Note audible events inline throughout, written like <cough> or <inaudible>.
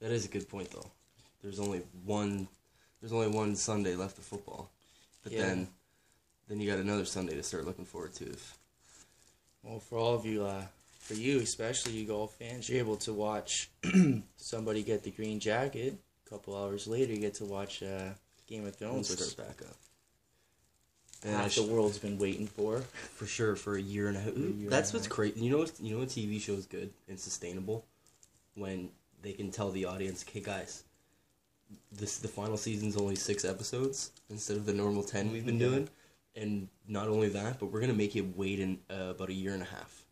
That is a good point, though. There's only one. There's only one Sunday left of football, but Yeah. then, then you got another Sunday to start looking forward to. If, Well, for all of you, uh, for you especially, you golf fans, you're able to watch <clears throat> somebody get the green jacket. A couple hours later, you get to watch uh, Game of Thrones, start back up. And half the world's been waiting for. <laughs> for sure for a year and a half. That's what's crazy. You know, what, you know, a TV show is good and sustainable when they can tell the audience, "Hey guys, this the final season's only six episodes instead of the normal ten we've been Yeah. doing." And not only that, but we're gonna make you wait in uh, about a year and a half.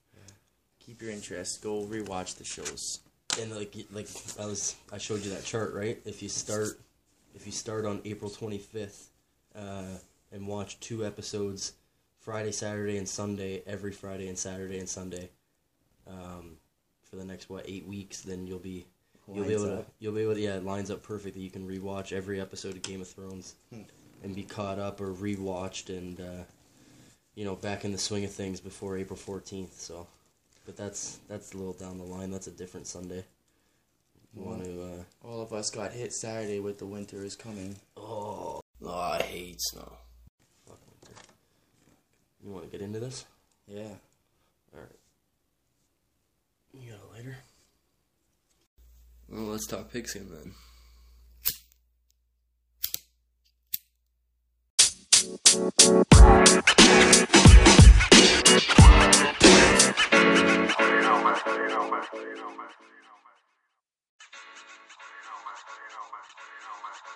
Keep your interest. Go rewatch the shows. And like like I was I showed you that chart right. If you start if you start on April twenty fifth, uh, and watch two episodes, Friday, Saturday, and Sunday every Friday and Saturday and Sunday, um, for the next what eight weeks, then you'll be you'll be able to up. you'll be able to yeah it lines up perfectly. You can rewatch every episode of Game of Thrones, Hmm. and be caught up or rewatched and uh, you know back in the swing of things before April fourteenth. So. But that's that's a little down the line. That's a different Sunday. You want to? Uh, All of us got hit Saturday with the winter is coming. oh, oh, I hate snow. Fuck winter. You want to get into this? Yeah. All right. You got a lighter? Well, let's talk pigskin then.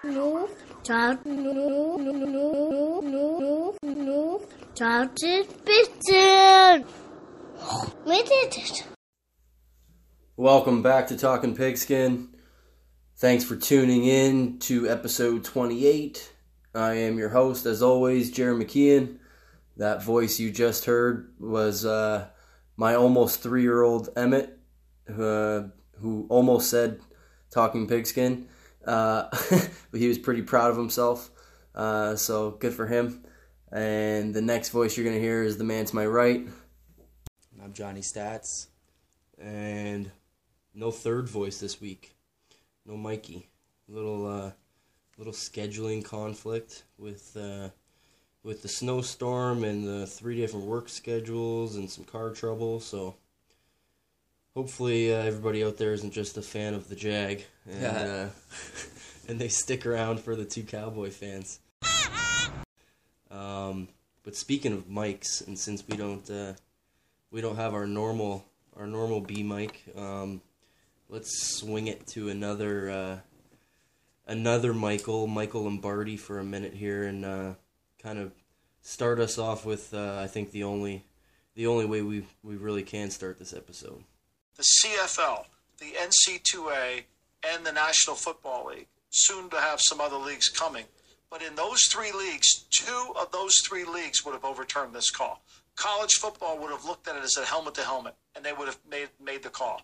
No, child, no, no, no, no, no, no, child is bitten. We did it. Welcome back to Talking Pigskin. Thanks for tuning in to episode 28. I am your host, as always, Jerry McKeon. That voice you just heard was uh, my almost three year old Emmett, uh, who almost said Talking Pigskin. Uh, <laughs> but he was pretty proud of himself, uh, so good for him. And the next voice you're going to hear is the man to my right. I'm Johnny Stats. and no third voice this week. No Mikey. Little uh, little scheduling conflict with uh, with the snowstorm and the three different work schedules and some car trouble. So hopefully uh, everybody out there isn't just a fan of the Jag and uh, <laughs> and they stick around for the two Cowboy fans. Um, but speaking of mics, and since we don't uh, we don't have our normal our normal B mic. Um, let's swing it to another uh, another Michael Michael Lombardi for a minute here and uh, kind of start us off with uh, I think the only the only way we we really can start this episode. the CFL, the NC2A, and the National Football League. Soon to have some other leagues coming. But in those three leagues, two of those three leagues would have overturned this call. College football would have looked at it as a helmet to helmet, and they would have made, made the call.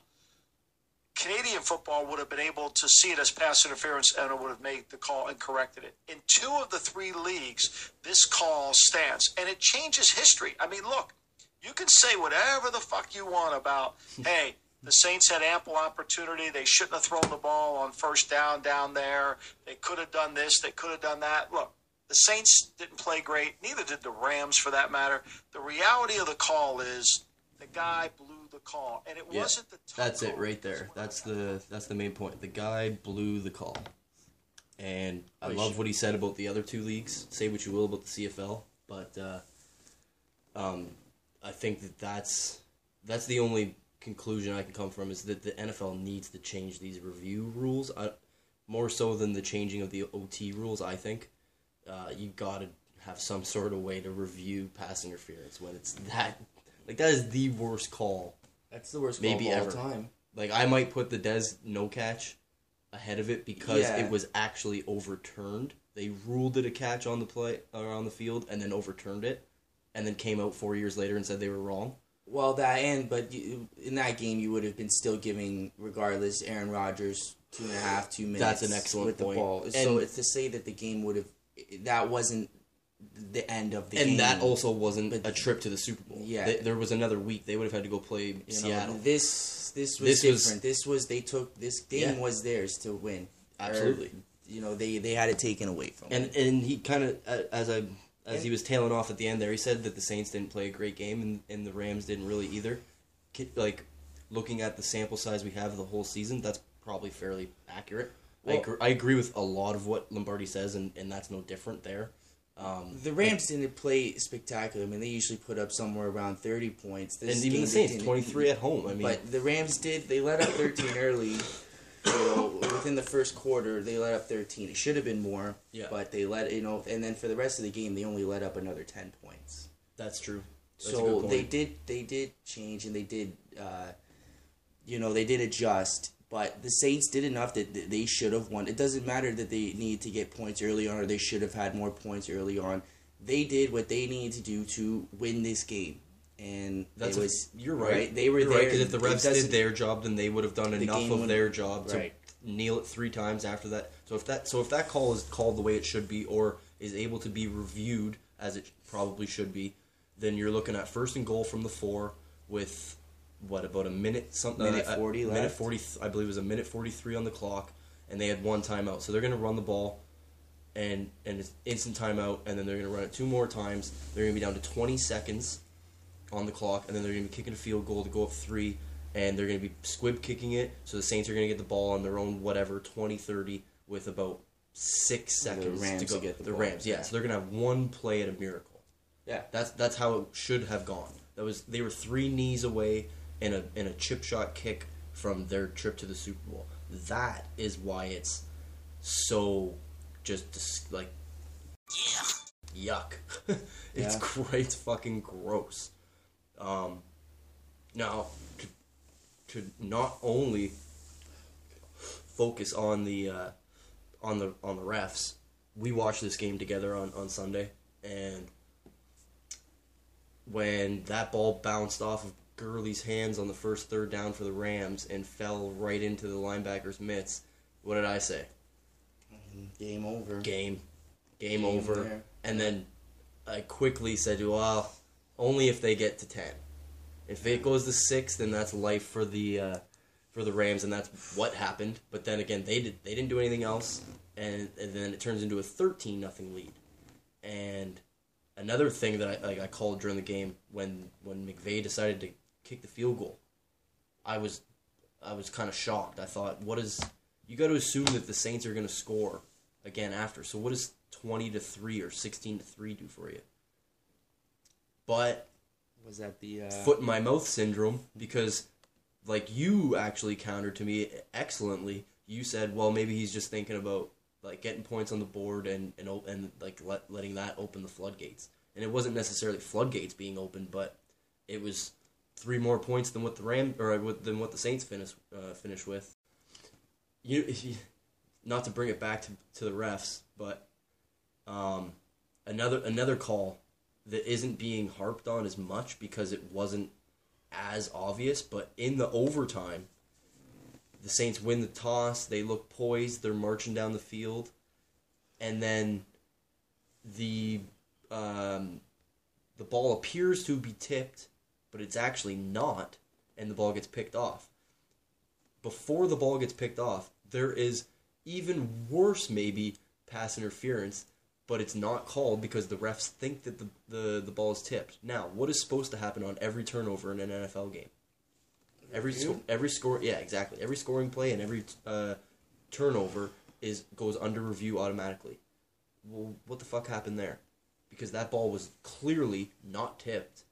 Canadian football would have been able to see it as pass interference and it would have made the call and corrected it. In two of the three leagues, this call stands, and it changes history. I mean, look, you can say whatever the fuck you want about, <laughs> hey, the Saints had ample opportunity. They shouldn't have thrown the ball on first down down there. They could have done this. They could have done that. Look, the Saints didn't play great. Neither did the Rams, for that matter. The reality of the call is the guy blew call, and it Yeah, wasn't the. tough That's it right there. That's the that's the main point. The guy blew the call, and I Which- love what he said about the other two leagues. Say what you will about the CFL, but uh, um, I think that that's that's the only conclusion I can come from is that the NFL needs to change these review rules. I, more so than the changing of the OT rules, I think uh, you got to have some sort of way to review pass interference when it's that like that is the worst call That's the worst Maybe call of ever. all time. like I might put the Dez no catch ahead of it because Yeah. it was actually overturned. They ruled it a catch on the play or on the field and then overturned it, and then came out four years later and said they were wrong. Well, that and but you, in that game you would have been still giving, regardless, Aaron Rodgers two and a half, two minutes. That's an excellent with point. the ball. And- so it's to say that the game would have that wasn't the end of the game. and game. that also wasn't a trip to the Super Bowl. Yeah. Th- there was another week. They would have had to go play You know, Seattle. this this was This was- different. this was they took this game Yeah. was theirs to win. Or, Absolutely. you know they they had it taken away from them. and and he kind of uh, as I as he was tailing off at the end there, he said that the Saints didn't play a great game and, and the Rams didn't really either. Like looking at the sample size we have of the whole season, that's probably fairly accurate. I, agree, I agree with a lot of what Lombardi says, and, and that's no different there. Um, The Rams didn't play spectacular. I mean, they usually put up somewhere around thirty points. This and even the Saints, twenty three at home. I mean, But the Rams did. They let up thirteen early. You know, within the first quarter, they let up thirteen. It should have been more. Yeah. But they let you know, and then for the rest of the game, they only let up another ten points. that's true. That's so they did they did change and they did uh, you know they did adjust but the saints did enough that they should have won it doesn't matter that they need to get points early on or they should have had more points early on they did what they needed to do to win this game and That's it a- was you're right. they were you're there right if the refs did their job, then they would have done enough of their job to right. kneel it three times after that. So if that so if that call is called the way it should be, or is able to be reviewed as it probably should be, then you're looking at first and goal from the four with what about a minute something Minute uh, 40 minute forty I believe it was a minute forty three on the clock, and they had one timeout. So they're gonna run the ball. And, and it's instant timeout, and then they're going to run it two more times. They're going to be down to 20 seconds on the clock, and then they're going to be kicking a field goal to go up three, and they're going to be squib kicking it. So the Saints are going to get the ball on their own, whatever, 20 30 with about six seconds to go. to get the the Rams, yeah. yeah. So they're going to have one play at a miracle. yeah That's that's how it should have gone. That was they were three knees away and a and a chip shot kick from their trip to the Super Bowl. That is why it's so just dis- like yuck. <laughs> it's Yeah. It's fucking gross. Um, now to, to not only focus on the uh, on the on the refs, we watched this game together on on Sunday, and when that ball bounced off of Gurley's hands on the first third down for the Rams and fell right into the linebacker's mitts, what did I say? game over Game, game, Game over. there. And then I quickly said, well, only if they get to ten. If it goes to six, then that's life for the uh, for the Rams, and that's what happened. But then again, they did they didn't do anything else, and, and then it turns into a thirteen nothing lead. And another thing that I like I called during the game when when McVay decided to kick the field goal, I was I was kind of shocked. I thought, what is you got to assume that the Saints are going to score again after. So what does twenty to three or sixteen to three do for you? But was that the uh, foot in my mouth syndrome because like you actually countered to me excellently you said well maybe he's just thinking about like getting points on the board and and, and like let, letting that open the floodgates and it wasn't necessarily floodgates being opened but it was three more points than what the ram or than what the saints finish uh, finish with. <laughs> You not to bring it back to, to the refs but um another another call that isn't being harped on as much because it wasn't as obvious, but in the overtime, the Saints win the toss, they look poised, they're marching down the field, and then the um, the ball appears to be tipped, but it's actually not, and the ball gets picked off. Before the ball gets picked off, there is even worse maybe pass interference but it's not called because the refs think that the, the, the ball is tipped. Now, what is supposed to happen on every turnover in an NFL game? Every sco- every score, yeah, exactly. Every scoring play and every uh, turnover is goes under review automatically. Well, what the fuck happened there? Because that ball was clearly not tipped,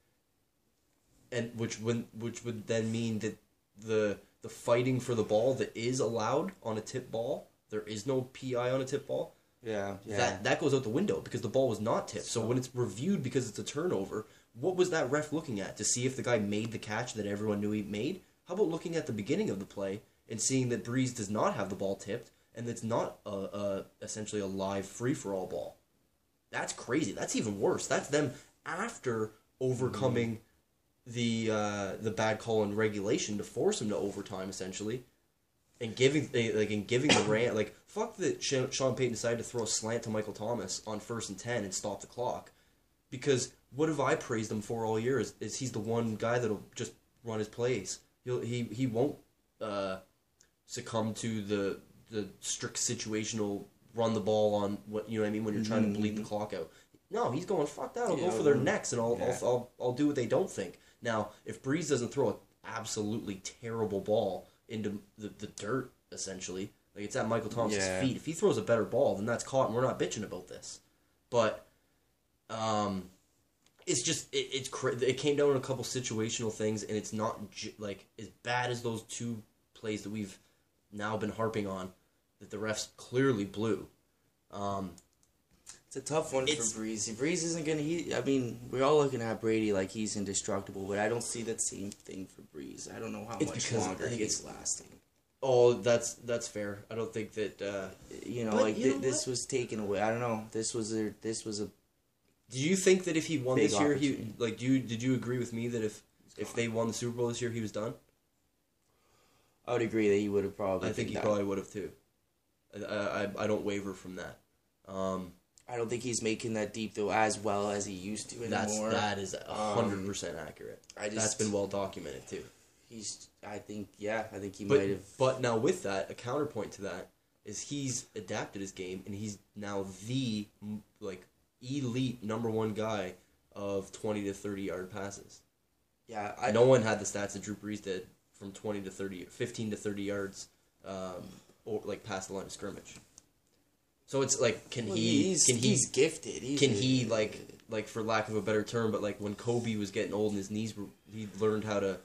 and which would which would then mean that the the fighting for the ball that is allowed on a tip ball, there is no PI on a tip ball yeah yeah that that goes out the window because the ball was not tipped. So, when it's reviewed because it's a turnover, what was that ref looking at to see if the guy made the catch that everyone knew he made? How about looking at the beginning of the play and seeing that Brees does not have the ball tipped and it's not a, a essentially a live free for all ball? That's crazy. That's even worse. That's them after overcoming the uh, the bad call in regulation to force him to overtime essentially and giving eh, like and giving the rant like fuck that Sean Payton decided to throw a slant to Michael Thomas on first and ten and stop the clock, because what have I praised him for all year is, is he's the one guy that'll just run his plays. He'll he he won't uh, succumb to the the strict situational run the ball on what you know what I mean when you're trying to bleed the clock out. No, he's going fuck that. I'll go for their necks and I'll, yeah. I'll I'll I'll do what they don't think. Now, if Brees doesn't throw an absolutely terrible ball into the, the dirt, essentially, like it's at Michael Thomas's Yeah. feet. If he throws a better ball, then that's caught, and we're not bitching about this. But, um, it's just it, it's cra- it came down to a couple situational things, and it's not j- like as bad as those two plays that we've now been harping on that the refs clearly blew. Um, It's a tough one It's- for Brees. Brees isn't gonna. He, I mean, we're all looking at Brady like he's indestructible, but I don't see that same thing for Brees. I don't know how much I longer think he's it's- lasting. oh, that's that's fair. I don't think that. Uh, You know, But like you thi- know this was taken away. I don't know. This was a. This was a. Do you think that if he won this year, he like? Do you did you agree with me that if if they won the Super Bowl this year, he was done? I would agree that he would have probably. I think he probably would have too. I, I I don't waver from that. Um, I don't think he's making that deep though as well as he used to that's anymore. that is a hundred percent accurate. I that's just- been well documented too. He's. I think. Yeah. I think he But might have. but now with that, a counterpoint to that is he's adapted his game and he's now the like elite number one guy of twenty to thirty yard passes. Yeah. I no one had the stats that Drew Brees did from 20 to 30, 15 to 30 yards, um, or like past the line of scrimmage. So it's like, can Well, he? he's, can he? he's gifted. He's can a- he like like for lack of a better term, but like when Kobe was getting old and his knees were, he learned how to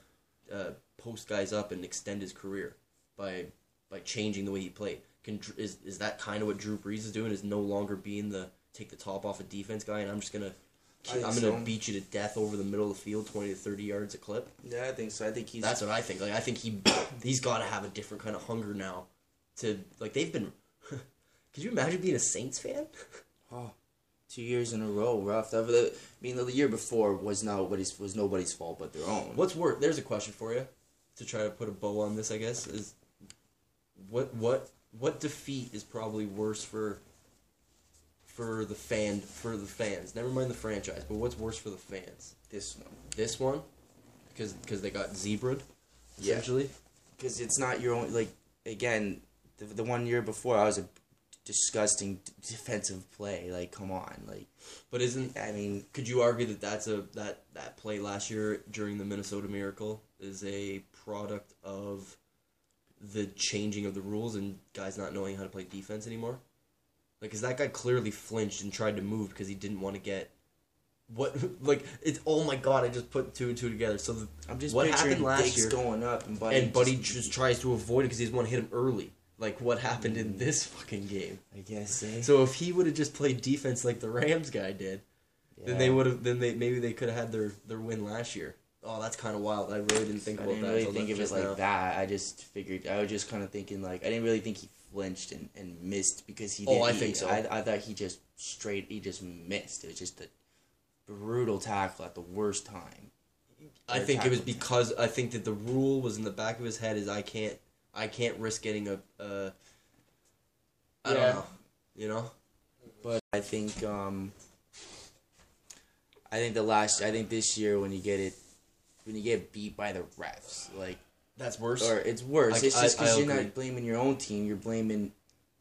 uh, post guys up and extend his career by by changing the way he played. Can is is that kind of what Drew Brees is doing? Is no longer being the take the top off a defense guy, and I'm just gonna. I think I'm gonna so. beat you to death over the middle of the field, twenty to thirty yards a clip. Yeah, I think so. I think he's. That's what I think. Like I think he he's got to have a different kind of hunger now. To like they've been. Could you imagine being a Saints fan? <laughs> Oh, two years in a row, rough. I mean, the year before was nobody's was nobody's fault but their own. What's worse? There's a question for you to try to put a bow on this. I guess is what what what defeat is probably worse for for the fan for the fans. Never mind the franchise, but what's worse for the fans? This one, This one, because because they got zebraed Yeah. essentially. because it's not your own. Like again, the the one year before, I was a disgusting d- defensive play. Like, come on, like But isn't I mean, Could you argue that that's a that that play last year during the Minnesota Miracle is a product of the changing of the rules and guys not knowing how to play defense anymore? Like, cause that guy clearly flinched and tried to move because he didn't want to get what <laughs> like it's. Oh my god! I just put two and two together. So the, I'm just what happened last Diggs year, going up and Buddy and Buddy just- just tries to avoid it because he's want to hit him early. Like what happened in this fucking game. I guess. Eh? So if he would have just played defense like the Rams guy did, then they would have. Then they maybe they could have had their their win last year. Oh, that's kind of wild. I really didn't think I about didn't that. really think of it like now. that. I just figured I was just kind of thinking like I didn't really think he flinched and, and missed because he. Oh, I he- think so. I, I thought he just straight he just missed. It was just a brutal tackle at the worst time. I think it was because I think that the rule was in the back of his head is I can't I can't risk getting a. a I Yeah. don't know. You know. But I think um I think the last I think this year when you get it when you get beat by the refs like That's worse. or it's worse. I- it's just because you're agree. not blaming your own team. You're blaming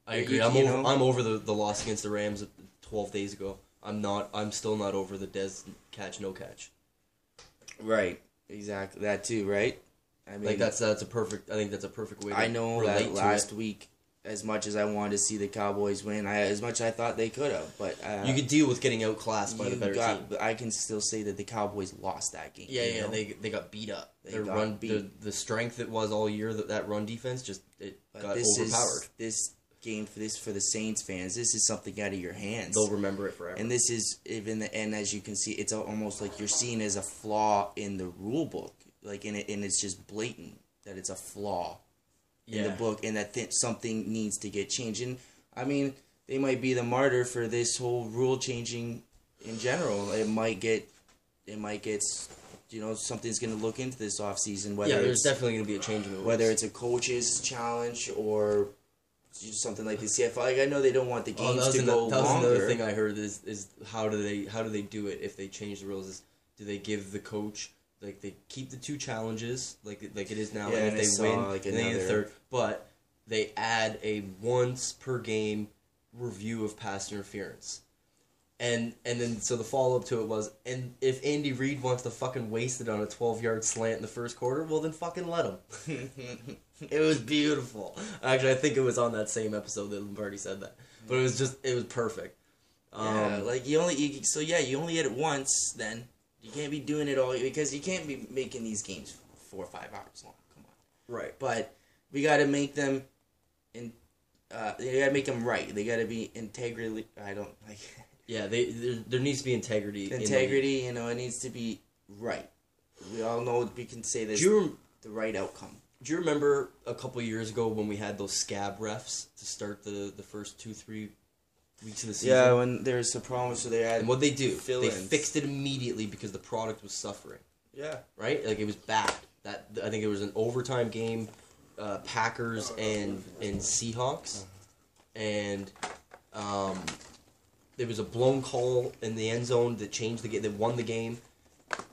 I agree. You, I'm, over. know? I'm over the, the loss against the Rams twelve days ago. I'm not. I'm still not over the Dez catch no catch. right exactly that too. Right. I mean, Like that's that's a perfect. I think that's a perfect way. to I know that last week, as much as I wanted to see the Cowboys win, I as much as I thought they could have, but uh, You could deal with getting outclassed by the better got- team. but I can still say that the Cowboys lost that game. Yeah, yeah, know? they they got beat up. They Their run, beat. The, the strength it was all year that that run defense just it But got this overpowered. is this game for this for the Saints fans. This is something out of your hands. They'll remember it forever. And this is even the end, as you can see, it's almost like you're seeing as a flaw in the rule book, like in it, and it's just blatant that it's a flaw in the book, and that th- something needs to get changed. And I mean, they might be the martyr for this whole rule changing in general. It might get, it might get, you know something's going to look into this off season. Whether Yeah, there's definitely going to be a change in the rules. whether it's a coach's challenge or something like the CFL. Like I know they don't want the Oh, games to go that was longer. another thing I heard is is how do they how do they do it if they change the rules? Is do they give the coach like they keep the two challenges like like it is now, Yeah, and and if they saw, win, like, then they get third, but they add a once per game review of pass interference. And and then so the follow up to it was, and if Andy Reid wants to fucking waste it on a twelve yard slant in the first quarter, well then fucking let him. <laughs> it was beautiful. Actually, I think it was on that same episode that Lombardi said that, but it was just it was perfect. Yeah, Um, like you only you, so yeah you only hit it once. Then you can't be doing it all because you can't be making these games four or five hours long. Come on. right. but we got to make them in uh they got to make them right they got to be integrity i don't like <laughs> Yeah, they there, there needs to be integrity. in integrity you know it needs to be right we all know we can say this Do you, the right outcome do you remember a couple years ago when we had those scab refs to start the the first two three weeks of the season? yeah when there's a problem so they had And what they do, they Fill-ins. fixed it immediately because the product was suffering. yeah right? Like it was bad. That I think it was an overtime game, uh, Packers and and Seahawks, and um, there was a blown call in the end zone that changed the game, that won the game,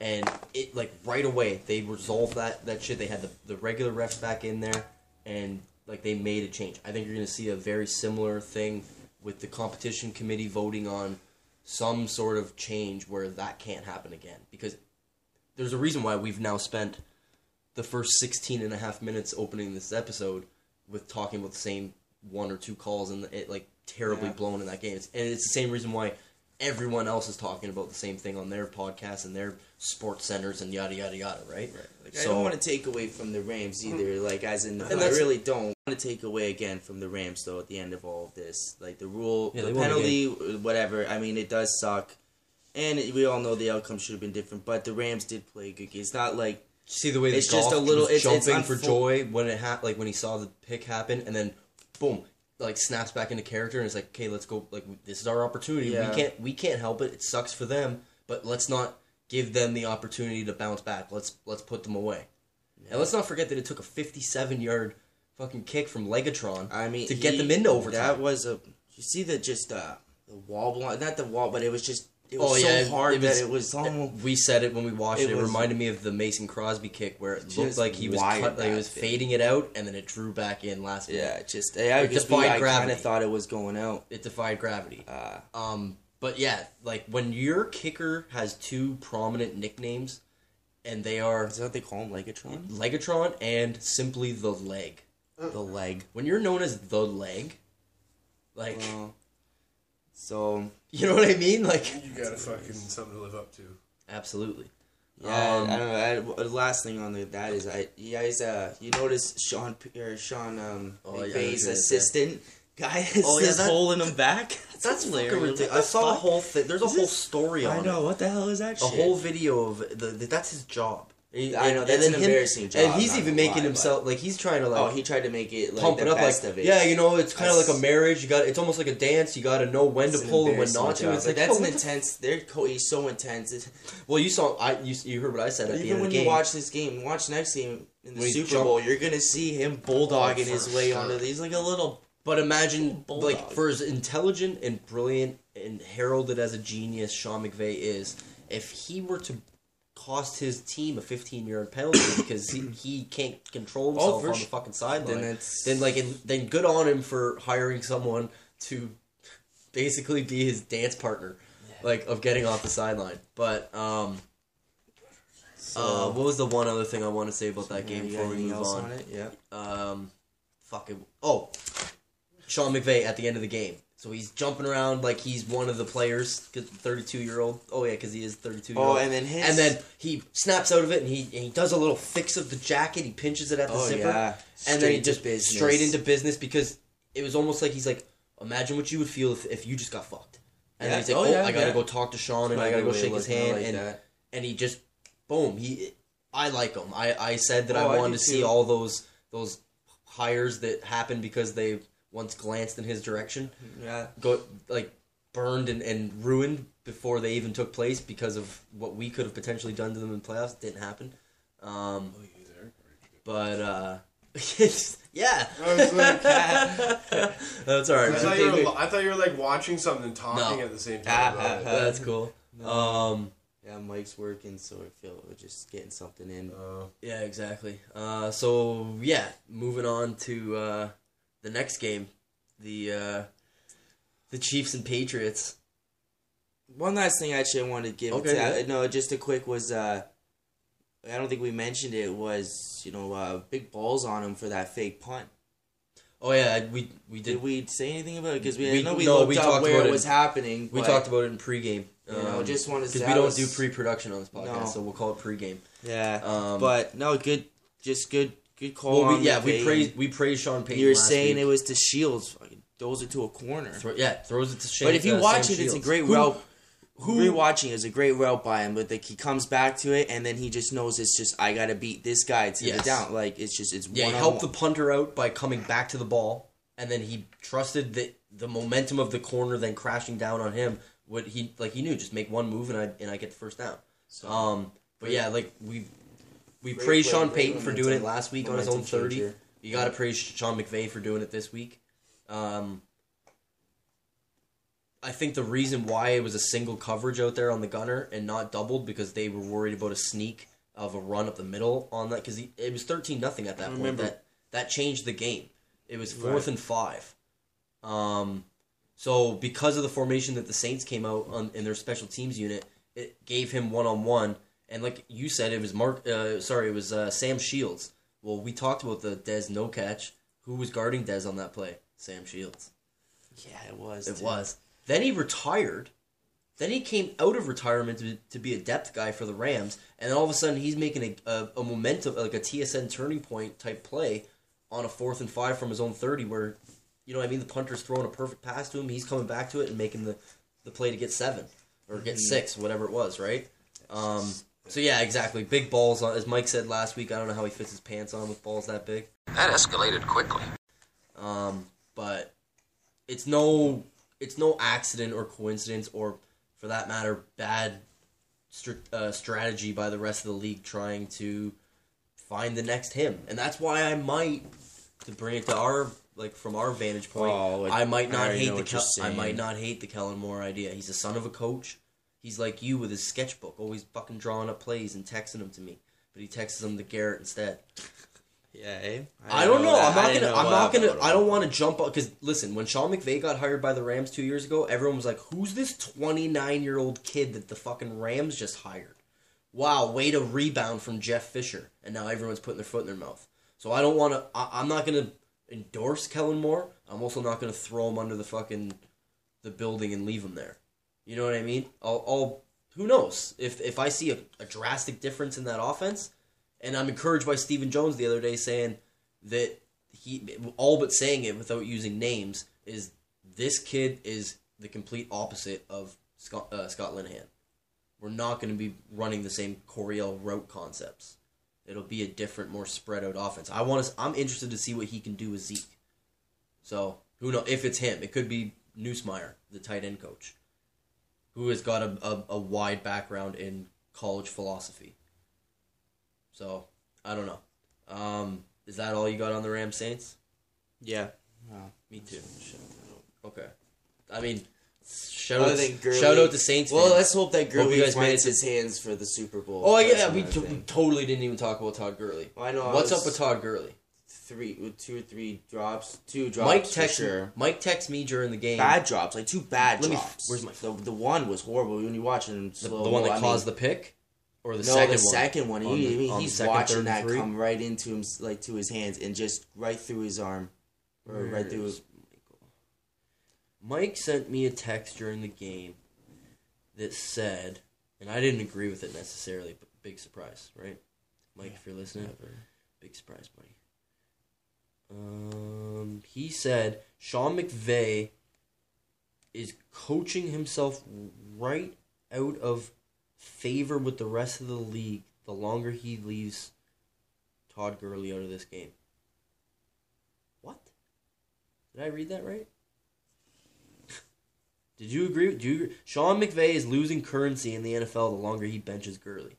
and it like right away they resolved that that shit. They had the the regular refs back in there, and like they made a change. I think you're gonna see a very similar thing with the competition committee voting on some sort of change where that can't happen again because there's a reason why we've now spent the first 16 and a half minutes opening this episode with talking about the same one or two calls and it like terribly Yeah. blown in that game. It's, and it's the same reason why everyone else is talking about the same thing on their podcasts and their sports centers and yada yada yada, right? Like, I don't want to take away from the Rams hmm. either. Like as in, I really don't want to take away again from the Rams though. At the end of all of this, like the rule, Yeah, the they won the penalty, uh, whatever. I mean, it does suck, and we all know the outcome should have been different. But the Rams did play a good game. It's not like See the way the It's just a little- was it's- it's jumping for joy when it happened, like when he saw the pick happen, and then boom, like snaps back into character, and it's like, okay, let's go. Like this is our opportunity. Yeah. We can't we can't help it. It sucks for them, but let's not give them the opportunity to bounce back. Let's let's put them away, and let's not forget that it took a fifty-seven yard fucking kick from Legatron. I mean, to get them into overtime. That was a. You see the just uh the wall block, not the wall, but it was just it was Oh, so yeah, hard it was- that it was almost. we said it when we watched it. It was- reminded me of the Mason Crosby kick where it looked like he was cut, like he was fading it out, and then it drew back in last minute. Yeah, it just I, I, just, defied I kind gravity. of thought it was going out. it defied gravity. Uh, Um, but yeah, like when your kicker has two prominent nicknames, and they are is that what they call him, Legatron? Legatron and simply the leg. The leg. When you're known as the leg, like Well, so you know what I mean? Like You got a fucking something to live up to. absolutely. yeah, Um, I don't know. I, the last thing on the, that is I you guys uh you notice Sean P- or Sean um Oh, yeah, I was McVay's gonna say. assistant guy is Oh, yeah, just that- holding him back. <laughs> That's hilarious. I What the saw a whole thing. There's a Is whole this- story on I know it. what the hell is that? a shit? whole video of the, the that's his job. I know, that's an embarrassing job, And he's even making lie, himself like he's trying to like Oh, he tried to make it like pump the it up like of it. yeah, you know, it's kind of like a marriage. You got it's almost like a dance. You got to know when to pull and when not to. It's like that's yo, an intense. Their co- he's so intense. It's- <laughs> Well, you saw I you, you heard what I said at the Even end of when the game. you watch this game, watch next game in the When Super Bowl, you're gonna see him bulldogging Oh, his way sure. onto. He's like a little. but imagine Bulldog. like for as intelligent and brilliant and heralded as a genius Sean McVay is, if he were to cost his team a 15 yard penalty <coughs> because he, he can't control himself Oh, on the fucking sideline, Then then, like it, then good on him for hiring someone to basically be his dance partner, like of getting off the sideline. But um, uh, what was the one other thing I want to say about that game before we move else on? it? Yeah. um, fucking oh, Sean McVay at the end of the game. So he's jumping around like he's one of the players, thirty-two year old. Oh yeah, because he is thirty-two. year Oh, and then his. and then he snaps out of it and he and he does a little fix of the jacket. He pinches it at the Oh, zipper, yeah. and then he just business. straight into business because it was almost like he's like, imagine what you would feel if, if you just got fucked. And Yeah. then he's like, Oh, oh, yeah, I gotta go talk to Sean and I gotta go shake his looking at it hand like and that. and he just boom he I like him. I, I said that Oh, I I wanted do to see too. all those those hires that happened because they once glanced in his direction Yeah. go like burned and, and ruined before they even took place because of what we could have potentially done to them in playoffs. It didn't happen. Um, Oh, you there? but uh, <laughs> yeah, like, <laughs> that's all right. I thought, you were, I thought you were like watching something and talking No. at the same time. <laughs> That's cool. Um, Yeah, Mike's working, so I feel we're just getting something in. Uh, yeah, exactly. Uh, so yeah, moving on to uh, the next game, the uh, the Chiefs and Patriots. One last thing I actually wanted to give. Okay, to, yeah. no, just a quick was. uh I don't think we mentioned it. Was you know uh, big balls on him for that fake punt. Oh yeah, we we Did did. we say anything about it? Because we, We- know we no, looked we up talked where about it it. was happening. We talked about it in pregame. You know, just wanted to because we don't was- do pre-production on this podcast, No. so we'll call it pregame. Yeah, Um, but no, good, just good, good call. Well, we, yeah, we praise we praised Sean Payton. You're saying week. it was to Shields. Fucking Throws it to a corner. Throw, yeah, throws it to Shane. But if you uh, watch Sam it, it's a great route. who- Rewatching is a great route by him, but like he comes back to it, and then he just knows it's just I gotta beat this guy to Yes. the down. Like it's just it's Yeah, one he helped the punter out by coming back to the ball, and then he trusted that the momentum of the corner then crashing down on him would he like he knew just make one move and I and I get the first down. So, Um, but yeah, like we we Great praised Sean Payton for doing it last week on his own thirty. changer. You got to praise Sean McVay for doing it this week. Um, I think the reason why it was a single coverage out there on the gunner and not doubled because they were worried about a sneak of a run up the middle on that because it was thirteen nothing at that point. Remember- That that changed the game. It was fourth Right. and five. Um, so because of the formation that the Saints came out on in their special teams unit, it gave him one on one. And like you said, it was Mark. Uh, sorry, it was uh, Sam Shields. Well, we talked about the Dez no catch. Who was guarding Dez on that play? Sam Shields. Yeah, it was. It too. was. Then he retired. Then he came out of retirement to, to be a depth guy for the Rams, and then all of a sudden he's making a, a, a momentum, like a TSN turning point type play on a fourth and five from his own 30 where, you know what I mean, the punter's throwing a perfect pass to him, he's coming back to it and making the, the play to get seven or get six, whatever it was, right? Um, so yeah, exactly. Big balls, on, as Mike said last week, I don't know how he fits his pants on with balls that big. That escalated quickly. Um, but it's no it's no accident or coincidence or for that matter bad str- uh, strategy by the rest of the league trying to find the next him and that's why I might to bring it to our like from our vantage point Oh, like, I might not already hate the Kel- I might not hate the Kellen Moore idea he's a son of a coach he's like you with his sketchbook always fucking drawing up plays and texting them to me but he texts them to Garrett instead <laughs> Yeah, eh? I don't know. that. I'm not I gonna. I'm not gonna. I don't want to jump up because listen, when Sean McVay got hired by the Rams two years ago, everyone was like, "Who's this 29 year old kid that the fucking Rams just hired?" Wow, way to rebound from Jeff Fisher, and now everyone's putting their foot in their mouth. So I don't want to. I'm not gonna endorse Kellen Moore. I'm also not gonna throw him under the fucking the building and leave him there. You know what I mean? I'll. I'll who knows if if I see a, a drastic difference in that offense, and I'm encouraged by Stephen Jones the other day saying that he all but saying it without using names is this kid is the complete opposite of Scott, uh, Scott Linehan. We're not going to be running the same Coryell route concepts. It'll be a different, more spread out offense. I want to. I'm interested to see what he can do with Zeke. So who knows if it's him? It could be Nussmeier, the tight end coach, who has got a, a, a wide background in college philosophy. So I don't know. Um, is that all you got on the Ram Saints? Yeah. Wow. Me too. Okay. I mean, shout Other out, than Gurley. shout out to Saints. Well, fans. let's hope that Hope Gurley you guys made it finds to- his hands for the Super Bowl. Oh That's yeah, we, t- we totally didn't even talk about Todd Gurley. Well, I know. I What's was up with Todd Gurley? Three, with two or three drops, two drops Mike text sure. Mike text me during the game. Bad drops, like two bad Let me- drops. where's my the the one was horrible when you watch it in the, slow. the one that I mean, caused the pick, or the no, second the one. second one. On He, the- I mean, on he's second, watching that three? come right into him, like to his hands, and just right through his arm, or Where right through. His... Michael? Mike sent me a text during the game that said, and I didn't agree with it necessarily, but big surprise, right? Mike, if you're listening, big surprise, buddy. Um, he said Sean McVay is coaching himself right out of favor with the rest of the league the longer he leaves Todd Gurley out of this game. What? Did I read that right? <laughs> Did you agree? Do you agree? Sean McVay is losing currency in the NFL the longer he benches Gurley.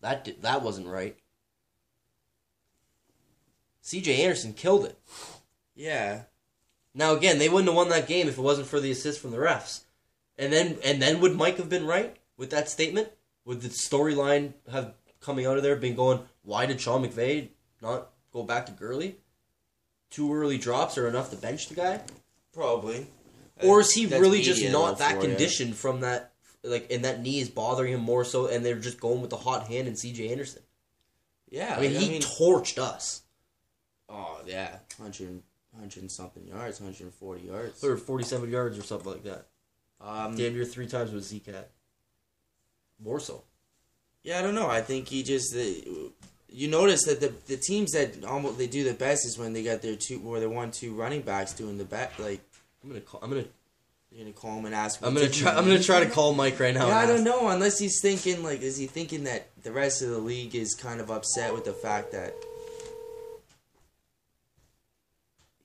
That did, that wasn't right. C.J. Anderson killed it. Yeah. Now again, they wouldn't have won that game if it wasn't for the assist from the refs. And then and then would Mike have been right with that statement? Would the storyline have coming out of there been going, why did Sean McVay not go back to Gurley? Two early drops are enough to bench the guy? Probably. Or uh, is he That's really just not that conditioned from that like and that knee is bothering him more so and they're just going with the hot hand and CJ Anderson? Yeah. I mean he torched us. Oh, yeah. 100, 100 something yards, 140 yards. Or forty seven yards or something like that. Um, Damn near three times with Zeke had. More so. Yeah, I don't know. I think he just the, you notice that the the teams that almost they do the best is when they got their two or their one two running backs doing the back. Like I'm gonna call I'm gonna you're gonna call him and ask. I'm gonna try. I'm gonna try to call Mike right now. Yeah, I don't know. Unless he's thinking like, is he thinking that the rest of the league is kind of upset with the fact that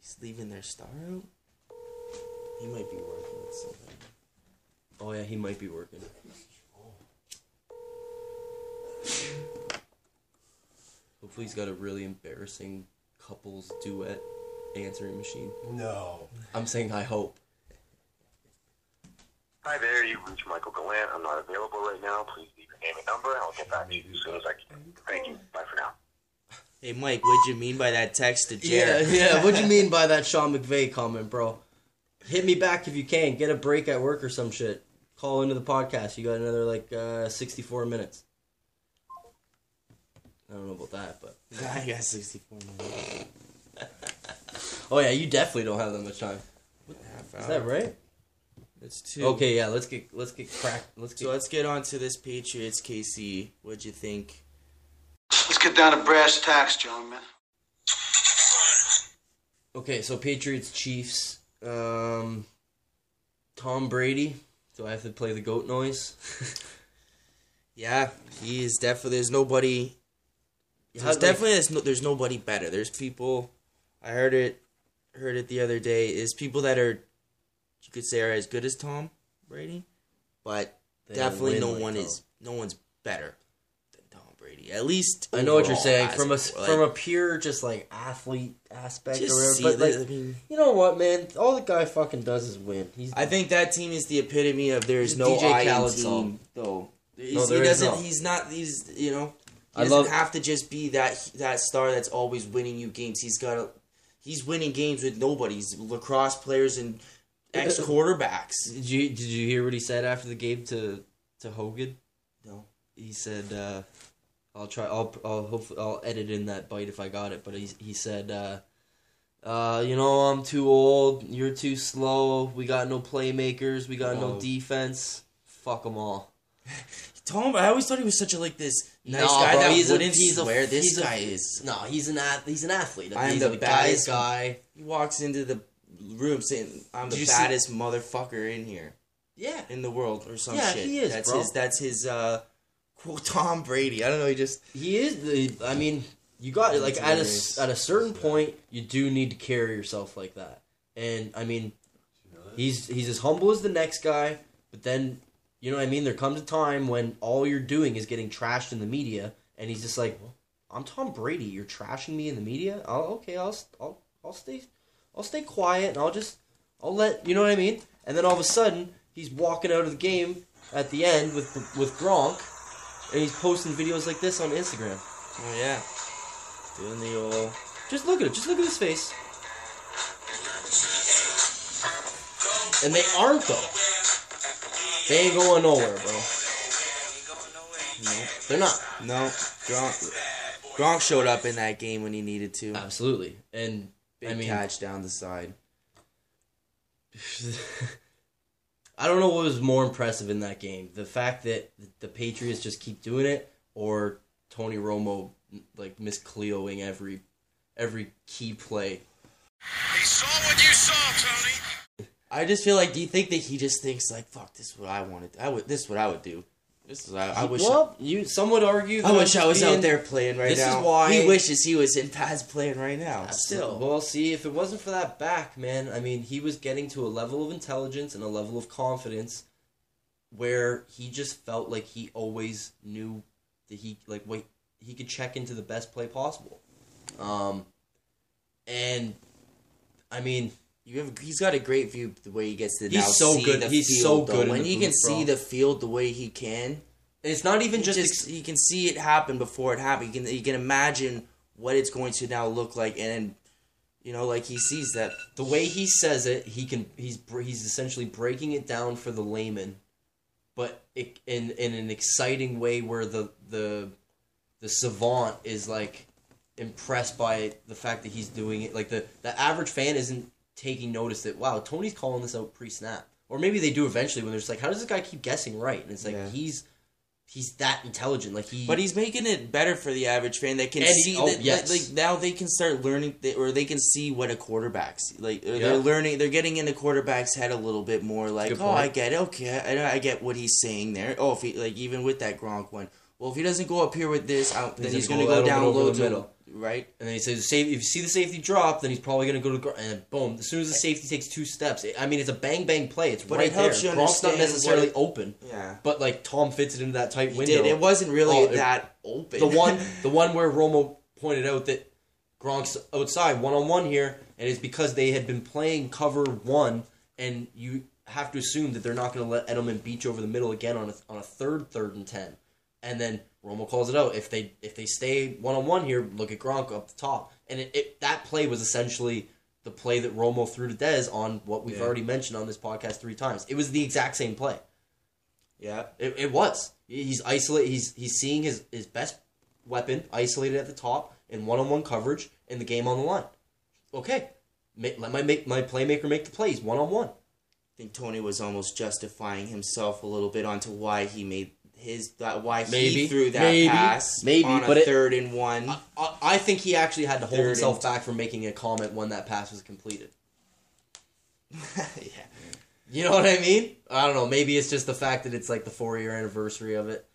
he's leaving their star out? He might be working with something. Oh yeah, he might be working. Hopefully, he's got a really embarrassing couples duet answering machine. No. I'm saying I hope. Hi there, you've reached Michael Gallant. I'm not available right now. Please leave your name and number, and I'll get back to you as soon as I can. Thank you. Bye for now. Hey Mike, what'd you mean by that text to Yeah, Jared? yeah. <laughs> what'd you mean by that Sean McVay comment, bro? Hit me back if you can. Get a break at work or some shit. Call into the podcast. You got another like uh, 64 minutes. I don't know about that, but <laughs> I got sixty four minutes. oh yeah, you definitely don't have that much time. Is that right? It's two. Okay, yeah. Let's get let's get cracked. Let's get So let's get on to this Patriots KC. What'd you think? Let's get down to brass tacks, gentlemen. Okay, so Patriots Chiefs. Um, Tom Brady. Do I have to play the goat noise? <laughs> Yeah, he is definitely. There's nobody. There's like- definitely there's, no, there's nobody better. There's people. I heard it, heard it the other day. Is people that are, you could say, are as good as Tom Brady, but definitely no like one Tom. is. No one's better than Tom Brady. At least I know what you're saying from a like, from a pure just like athlete aspect just or whatever. But like, I mean, you know what, man? All the guy fucking does is win. He's I think that team is the epitome of there's no DJ Khaled team though. No, there he is doesn't. not. He's not. He's you know. He I doesn't love- have to just be that that star that's always winning you games. He's got. A, he's winning games with nobody. He's lacrosse players and ex quarterbacks. Did you did you hear what he said after the game to to Hogan? No. He said, uh, "I'll try. I'll I'll hopefully I'll edit in that bite if I got it." But he he said, uh, uh, "You know I'm too old. You're too slow. We got no playmakers. We got no Oh. defense. Fuck them all." <laughs> Tom, I always thought he was such a like this nice Nah, guy bro, that he's a- wouldn't he's a- swear. this he's a- guy is. No, he's an ath- he's an athlete. I'm he's the a baddest- guy. He walks into the room saying, "I'm Did the you see- baddest motherfucker in here." Yeah, in the world or some Yeah, shit. he is, That's bro. his. That's his. uh Tom Brady. I don't know. He just. He is the. I mean, you got like at a at a certain point, you do need to carry yourself like that. And I mean, he's he's as humble as the next guy, but then you know what I mean. There comes a time when all you're doing is getting trashed in the media, and he's just like, "I'm Tom Brady. You're trashing me in the media. I'll okay. I'll I'll I'll stay I'll stay quiet and I'll just I'll let you know what I mean." And then all of a sudden, he's walking out of the game at the end with with Gronk, and he's posting videos like this on Instagram. Oh yeah. Doing the old. Just look at it. Just look at his face. And they aren't though. They ain't going nowhere, bro. Nope. They're not. No. Gronk. Gronk showed up in that game when he needed to. Absolutely. And Big I mean, catch down the side. <laughs> I don't know what was more impressive in that game: the fact that the Patriots just keep doing it, or Tony Romo like miss Cleoing every every key play. He saw what you saw, Tony. I just feel like. Do you think that he just thinks like, "Fuck, this is what I wanted. I would. This is what I would do." This is, I, I wish. well, you some would argue. I wish I was being- out there playing right this is now. why- he wishes he was in Paz playing right now. Still, Well, see, if it wasn't for that back, man, I mean, he was getting to a level of intelligence and a level of confidence where he just felt like he always knew that he like wait he could check into the best play possible. Um, and I mean, you have. He's got a great view the way he gets to He's so good- he's field, so though. good in when he can see the field the way he can. it's not even just, just, he can see it happen before it happens. He can can imagine what it's going to now look like, and you know, like he sees that. the way he says it, he can he's he's essentially breaking it down for the layman, but it, in in an exciting way where the the the savant is like impressed by the fact that he's doing it. Like the the average fan isn't taking notice that wow Tony's calling this out pre snap, or maybe they do eventually when they're just like how does this guy keep guessing right? And it's like Yeah. he's he's that intelligent. Like he But he's making it better for the average fan that can And he- see oh, that yes. like, like now they can start learning or they can see what a quarterback's like Yeah. they're learning they're getting in the quarterback's head a little bit more like oh. I get it okay I, I get what he's saying there oh if he like even with that Gronk one well if he doesn't go up here with this out then He's he's gonna gonna go go down over the low to middle. Right And then he says, "Safe. If you see the safety drop, then he's probably going to go to the gr-" and boom. As soon as the safety takes two steps, I mean, it's a bang bang play. It's But right it helps there. you Gronk's not necessarily what- open, yeah but like Tom fits it into that tight he window. did it wasn't really Oh, it- that open the one, <laughs> the one where Romo pointed out that Gronk's outside one on one here, and it's because they had been playing cover one, and you have to assume that they're not going to let Edelman beach over the middle again on a on a third third and ten, and then Romo calls it out. If they if they stay one on one here, look at Gronk up the top, and it, it that play was essentially the play that Romo threw to Dez on what we've Yeah. already mentioned on this podcast three times. It was the exact same play. yeah It, it was. He's isolated. He's he's seeing his, his best weapon isolated at the top in one on one coverage in the game on the line. Okay, let my make my playmaker make the plays one on one. I think Tony was almost justifying himself a little bit onto why he made his that why Maybe, he threw that maybe, pass maybe, on a but it- third and one. I, I think he actually had to hold himself back from making a comment when that pass was completed. <laughs> yeah. You know what I mean? I don't know. Maybe it's just the fact that it's like the four year anniversary of it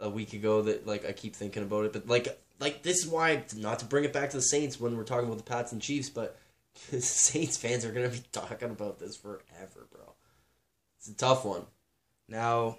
a week ago that like I keep thinking about it. But like like this is why not to bring it back to the Saints when we're talking about the Pats and Chiefs, but <laughs> Saints fans are gonna be <laughs> talking about this forever, bro. It's a tough one. Now,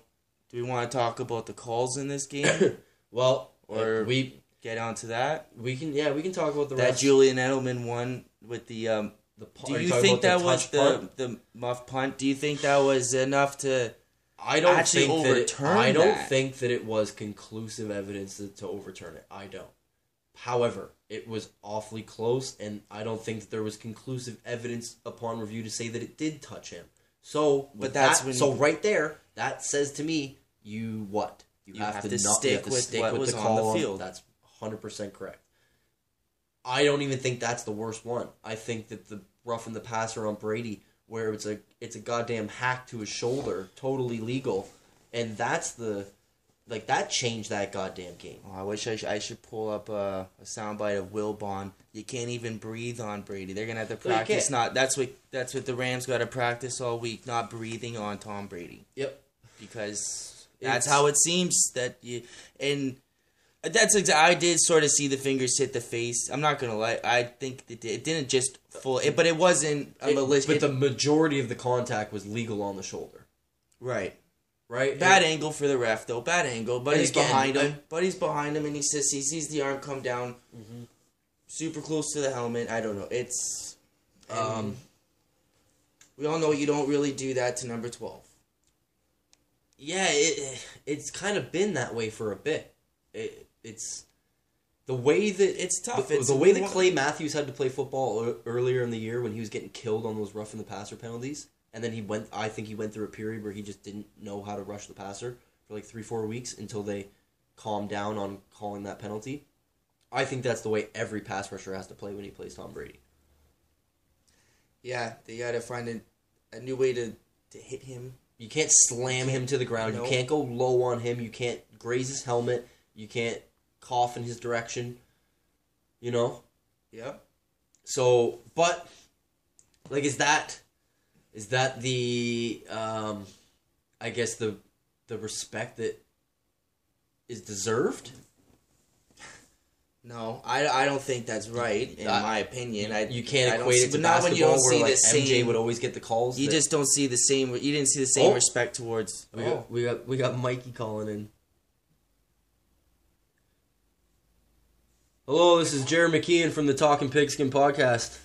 do we want to talk about the calls in this game? <coughs> Well, Or- or we Get onto that. we can yeah we can talk about the That refs. Julian Edelman one with the um. The, Do you think that was touch the the muff punt? Do you think that was enough to? I don't actually think that it, I don't that? think that it was conclusive evidence to, to overturn it. I don't. However, it was awfully close, and I don't think that there was conclusive evidence upon review to say that it did touch him. So, But that's that, when so right there, that says to me, you what? You have to stick you have to with stick what with was the on the field. That's hundred percent correct. I don't even think that's the worst one. I think that the rough roughing the passer on Brady, where it's a it's a goddamn hack to his shoulder, totally legal, and that's the like that changed that goddamn game. Oh, I wish I, sh- I should pull up a, a soundbite of Wilbon. You can't even breathe on Brady. They're gonna have to practice. Not that's what that's what the Rams got to practice all week. Not breathing on Tom Brady Yep. because that's It's- how it seems that you and that's exa- I did sort of see the fingers hit the face. I'm not gonna lie. I think that it didn't just full, it, but it wasn't a It- malicious. but the majority of the contact was legal on the shoulder, right. right? Bad And- angle for the ref though. Bad angle, but he's again, behind him. I- but he's behind him, and he says he sees the arm come down, Mm-hmm. super close to the helmet. I don't know. It's um. We all know you don't really do that to number twelve. Yeah, it, it's kind of been that way for a bit. It, it's the way that It's tough. The, It's the way that Clay Matthews had to play football earlier in the year when he was getting killed on those roughing the passer penalties, and then he went. I think he went through a period where he just didn't know how to rush the passer for like three, four weeks until they calmed down on calling that penalty. I think that's the way every pass rusher has to play when he plays Tom Brady. Yeah, they got to find a, a new way to to hit him. You can't slam him to the ground. No. You can't go low on him. You can't graze his helmet. You can't cough in his direction. You know. Yeah. So, but like, is that is that the um, I guess the the respect that is deserved. No, I, I don't think that's right in I- my opinion. I, You can't I don't equate see- it to but not when you don't where see like the MJ same. would always get the calls. you that- just don't see the same. You didn't see the same Oh. respect towards. we oh. got we got we got Mikey calling in. Hello, this is Jared McKeon from the Talking Pigskin podcast.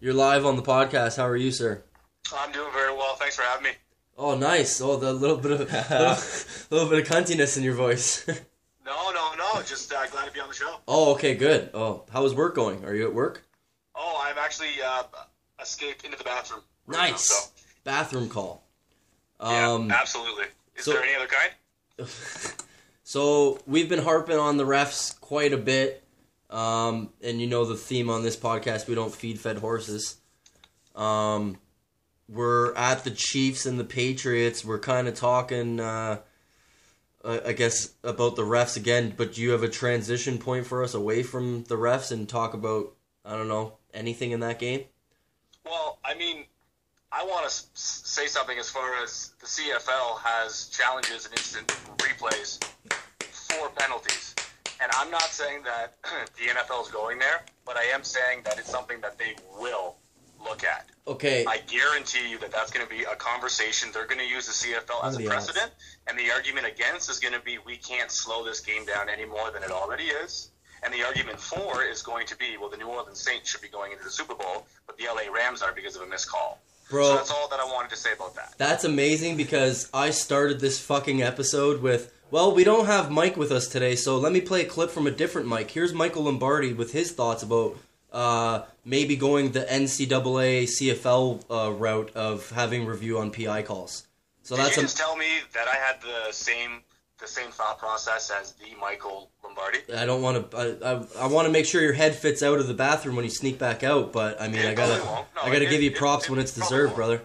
You're live on the podcast. How are you, sir? I'm doing very well. Thanks for having me. Oh, nice. Oh, the little bit of little, <laughs> little bit of cuntiness in your voice. <laughs> No, no. Just uh, glad to be on the show. oh, okay, good. Oh, how is work going? Are you at work? Oh, I'm actually uh, escaped into the bathroom. right now, Nice. so, Bathroom call. yeah, Um, absolutely. Is so- there any other kind? <laughs> So we've been harping on the refs quite a bit, um, and you know the theme on this podcast: we don't feed fed horses. Um, we're at the Chiefs and the Patriots. We're kind of talking, uh, I I guess, about the refs again. But do you have a transition point for us away from the refs and talk about I don't know anything in that game. Well, I mean, I want to s- say something as far as the CFL has challenges and instant replays for penalties. And I'm not saying that <clears throat> the NFL is going there, but I am saying that it's something that they will look at. Okay, I guarantee you that that's going to be a conversation. They're going to use the CFL as a odds? precedent, and the argument against is going to be we can't slow this game down any more than it already is. And the argument for is going to be well, the New Orleans Saints should be going into the Super Bowl, but the LA Rams are because of a missed call. bro. So that's all that I wanted to say about that. That's amazing because I started this fucking episode with, well, we don't have Mike with us today, so let me play a clip from a different Mike. Here's Michael Lombardi with his thoughts about uh, maybe going the NCAA CFL uh, route of having review on PI calls. So Did that's you a, just tell me that I had the same the same thought process as the Michael Lombardi? I don't want to. I, I, I want to make sure your head fits out of the bathroom when you sneak back out. But I mean, It I gotta. No, I gotta it- give you props it when it's deserved, brother.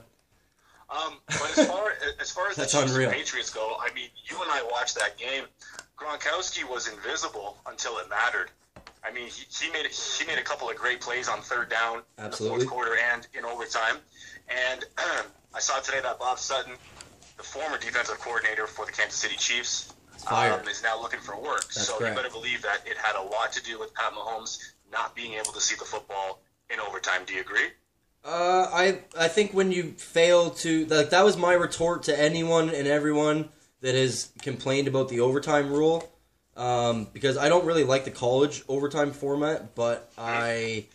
Um, but as far as far as <laughs> the Chiefs unreal. and Patriots go, I mean, you and I watched that game. Gronkowski was invisible until it mattered. I mean, he, he made he made a couple of great plays on third down Absolutely. in the fourth quarter and in overtime. And <clears throat> I saw today that Bob Sutton, the former defensive coordinator for the Kansas City Chiefs, um, is now looking for work. That's so correct. you better believe that it had a lot to do with Pat Mahomes not being able to see the football in overtime. Do you agree? Uh, I I think when you fail to like that was my retort to anyone and everyone that has complained about the overtime rule, um, because I don't really like the college overtime format, but I,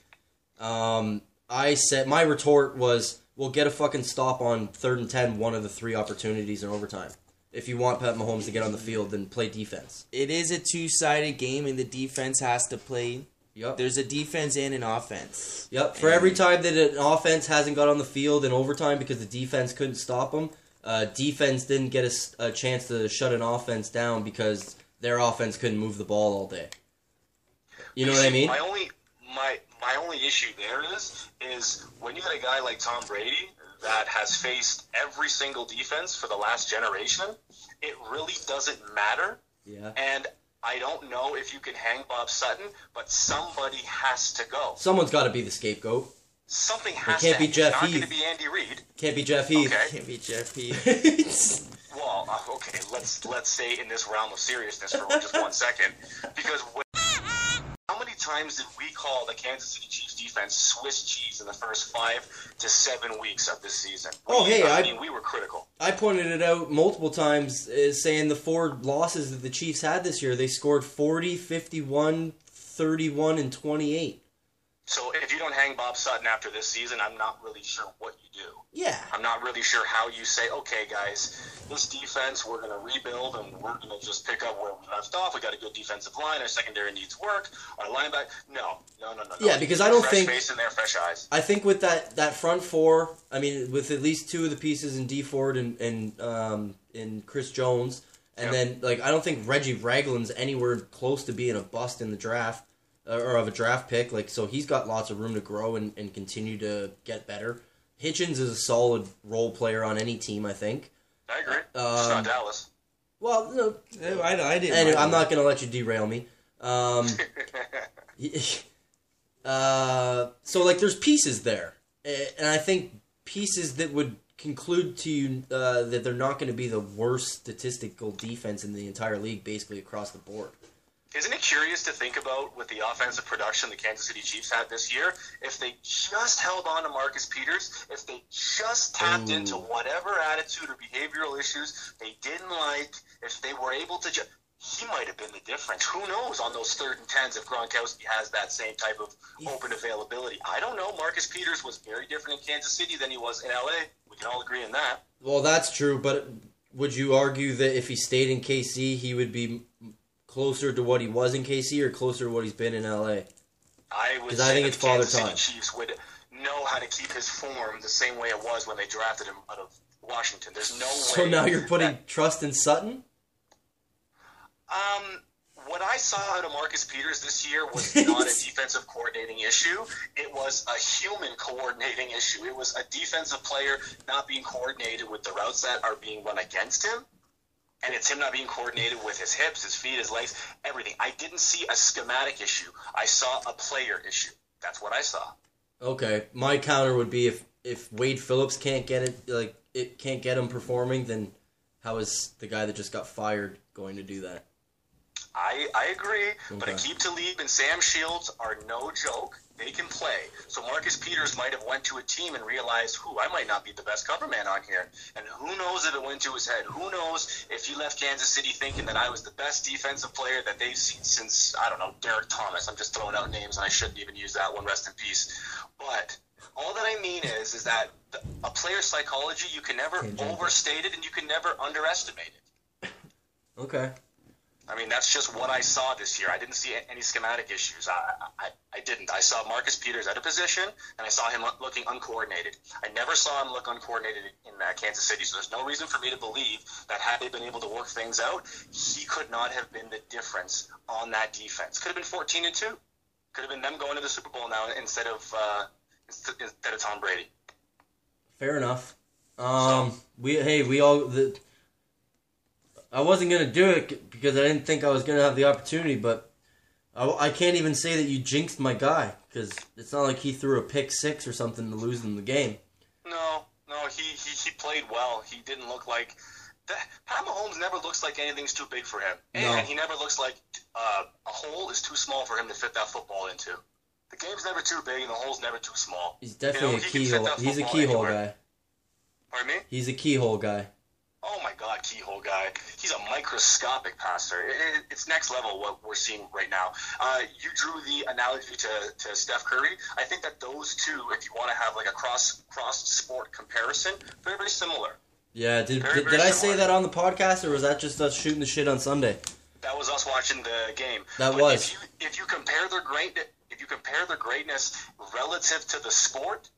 um, I said my retort was, we'll get a fucking stop on third and ten, one of the three opportunities in overtime. If you want Pat Mahomes to get on the field, then play defense." It is a two sided game, and the defense has to play. Yep. There's a defense and an offense. Yep. For every time that an offense hasn't got on the field in overtime because the defense couldn't stop them, uh, defense didn't get a chance to shut an offense down because their offense couldn't move the ball all day. You know what I mean? My only my my only issue there is is when you got a guy like Tom Brady that has faced every single defense for the last generation, it really doesn't matter. Yeah. And I don't know if you can hang Bob Sutton, but somebody has to go. Someone's got to be the scapegoat. Something has can't to. be it's Jeff not going Heath. to be Andy Reid. Can't be Jeff Heath. Okay. Can't be Jeff Heath. <laughs> Well, uh, okay, let's let's stay in this realm of seriousness for just one <laughs> second, because when, how many times did we call the Kansas City Chiefs defense Swiss cheese in the first five to seven weeks of this season? Oh, We- hey, I I- mean, we were critical. I pointed it out multiple times, uh, saying the four losses that the Chiefs had this year, they scored 40, 51, 31, and 28. So if you don't hang Bob Sutton after this season, I'm not really sure what you do. Yeah. I'm not really sure how you say, okay, guys, this defense, we're going to rebuild and we're going to just pick up where we left off. We got a good defensive line. Our secondary needs work. Our linebacker, no, no, no, no. no. Yeah, because I don't fresh think- face in there, fresh eyes. I think with that, that front four, I mean, with at least two of the pieces in Dee Ford and and um, in Chris Jones, and Yep. then like I don't think Reggie Ragland's anywhere close to being a bust in the draft uh, or of a draft pick. Like so, he's got lots of room to grow and, and continue to get better. Hitchens is a solid role player on any team, I think. I agree. it's Um, not Dallas. Well, no, I, I didn't. Anyway, I'm not going to let you derail me. Um, <laughs> <laughs> uh, so like, there's pieces there, and I think pieces that would conclude to you uh, that they're not going to be the worst statistical defense in the entire league, basically across the board. Isn't it curious to think about with the offensive production the Kansas City Chiefs had this year? If they just held on to Marcus Peters, if they just tapped into whatever attitude or behavioral issues they didn't like, if they were able to just. He might have been the difference. Who knows on those third and tens if Gronkowski has that same type of open availability? I don't know. Marcus Peters was very different in Kansas City than he was in LA. We can all agree on that. Well, that's true, but would you argue that if he stayed in KC, he would be closer to what he was in KC or closer to what he's been in LA? I would I think it's the father Kansas City time. Chiefs would know how to keep his form the same way it was when they drafted him out of Washington. There's no So way. So now you're putting that- trust in Sutton? um, what I saw out of Marcus Peters this year was <laughs> not a defensive coordinating issue. It was a human coordinating issue. It was a defensive player not being coordinated with the routes that are being run against him. And it's him not being coordinated with his hips, his feet, his legs, everything. I didn't see a schematic issue. I saw a player issue. That's what I saw. Okay, my counter would be if if Wade Phillips can't get it like it can't get him performing, then how is the guy that just got fired going to do that? I, I agree, but Okay. Aqib Talib and Sam Shields are no joke. They can play. So Marcus Peters might have went to a team and realized, who I might not be the best cover man on here. And who knows if it went to his head? Who knows if he left Kansas City thinking that I was the best defensive player that they've seen since I don't know Derrick Thomas. I'm just throwing out names, and I shouldn't even use that one. Rest in peace. But all that I mean is, is that the, a player's psychology you can never overstate it and you can never underestimate it. Okay. I mean, that's just what I saw this year. I didn't see any schematic issues. I, I, I didn't. I saw Marcus Peters at a position, and I saw him looking uncoordinated. I never saw him look uncoordinated in uh, Kansas City, so there's no reason for me to believe that had they been able to work things out, he could not have been the difference on that defense. Could have been 14 and 2. Could have been them going to the Super Bowl now instead of uh, instead instead of Tom Brady. Fair enough. Um, we hey we all the. I wasn't gonna do it because I didn't think I was gonna have the opportunity, but I, I can't even say that you jinxed my guy because it's not like he threw a pick six or something to lose them the game. No, no, he, he, he played well. He didn't look like. That, Pat Mahomes never looks like anything's too big for him. And No. he never looks like uh, a hole is too small for him to fit that football into. The game's never too big and the hole's never too small. He's definitely You know, a keyhole. He's a keyhole anywhere. guy. Pardon me? He's a keyhole guy. Oh my God, keyhole guy. He's a microscopic passer. It, it, it's next level what we're seeing right now. Uh, you drew the analogy to, to Steph Curry. I think that those two, if you want to have like a cross cross sport comparison, very very similar. Yeah, did, Very, did, very did I say that on the podcast or was that just us shooting the shit on Sunday? That was us watching the game. That But was. If you, if you compare their great, if you compare their greatness relative to the sport,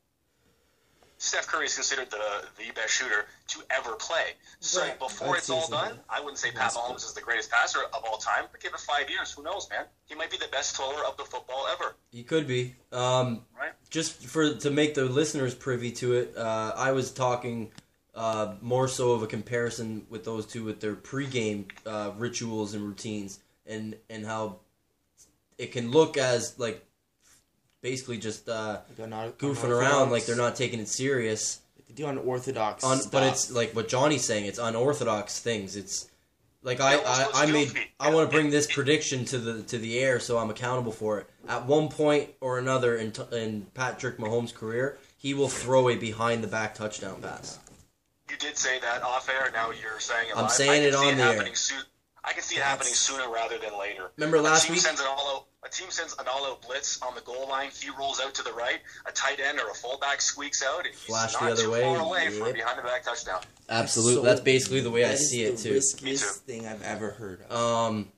Steph Curry is considered the the best shooter to ever play. So Right. before I'd it's all done, I wouldn't say Pat Mahomes is the greatest passer of all time, but give it five years. Who knows, man? He might be the best thrower of the football ever. He could be. Um, Right. just for to make the listeners privy to it, uh, I was talking uh, more so of a comparison with those two with their pregame uh, rituals and routines, and and how it can look as like basically just uh, Like un- goofing unorthodox- around, like they're not taking it serious. They do unorthodox On, stuff. but it's like what Johnny's saying. It's unorthodox things. It's like I, I, I made. I want to bring this prediction to the to the air so I'm accountable for it. At one point or another in t- in Patrick Mahomes' career, he will throw a behind the back touchdown pass. You did say that off air. Now you're saying it I'm live. saying I can it on the air. soon. I can see it happening sooner rather than later. Remember last a team week? Sends an all out, a team sends an all-out blitz on the goal line. He rolls out to the right. A tight end or a fullback squeaks out, and he's Flash the not other too way. far away for a behind-the-back touchdown. Absolutely, So- that's basically the way I see it the too. Me riskiest too. thing I've ever heard of. Um,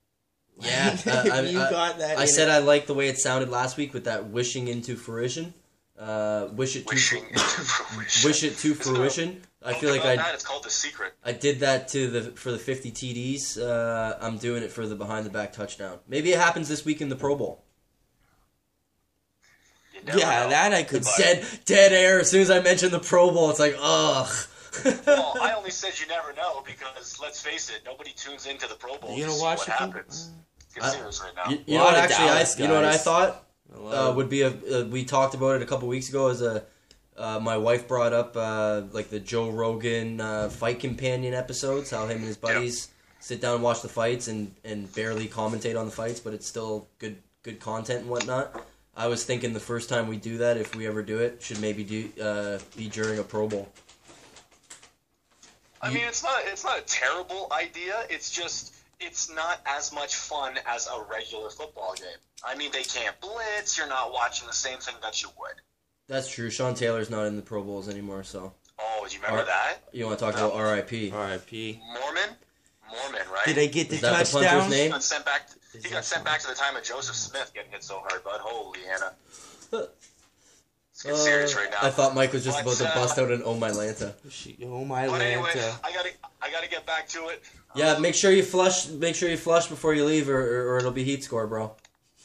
<laughs> yeah, I, I, you I- got that. I said it. I liked the way it sounded last week with that wishing into fruition. Uh, wish it to Wishing into fruition. <laughs> wish it to Isn't there a fruition. <laughs> I feel like I that? It's called The Secret. I did that to the for the 50 TDs. Uh, I'm doing it for the behind the back touchdown. Maybe it happens this week in the Pro Bowl. Yeah, know. that I could. It's dead dead air. As soon as I mention the Pro Bowl, it's like ugh. Well, <laughs> I only said you never know because let's face it, nobody tunes into the Pro Bowl You to gonna watch what happens. Get I- serious right now. you, you know what? of Actually, I, Dallas you know what I thought A uh, would be a uh, we talked about it a couple weeks ago as a Uh, my wife brought up uh, like the Joe Rogan uh, fight companion episodes, how him and his buddies sit down and watch the fights and, and barely commentate on the fights, but it's still good good content and whatnot. I was thinking the first time we do that, if we ever do it, should maybe do uh, be during a Pro Bowl. I You- mean, it's not it's not a terrible idea. It's just it's not as much fun as a regular football game. I mean, they can't blitz. You're not watching the same thing that you would. That's true. Sean Taylor's not in the Pro Bowls anymore, so Oh, you remember Alright. that? you want to talk about R.I.P. R.I.P. Moorman, Moorman, right? Did I get the Is that the punter's touchdown? name? He got sent back. Is He got sent back to the time of Joseph Smith getting hit so hard, bud. Holy Hannah. It's Uh, getting serious right now. I thought Mike was just But, about to uh, bust out an "Oh my Lanta." She- Oh my But anyway, Lanta. I gotta I gotta get back to it. Yeah, make sure you flush. Make sure you flush before you leave, or, or, or it'll be heat score, bro.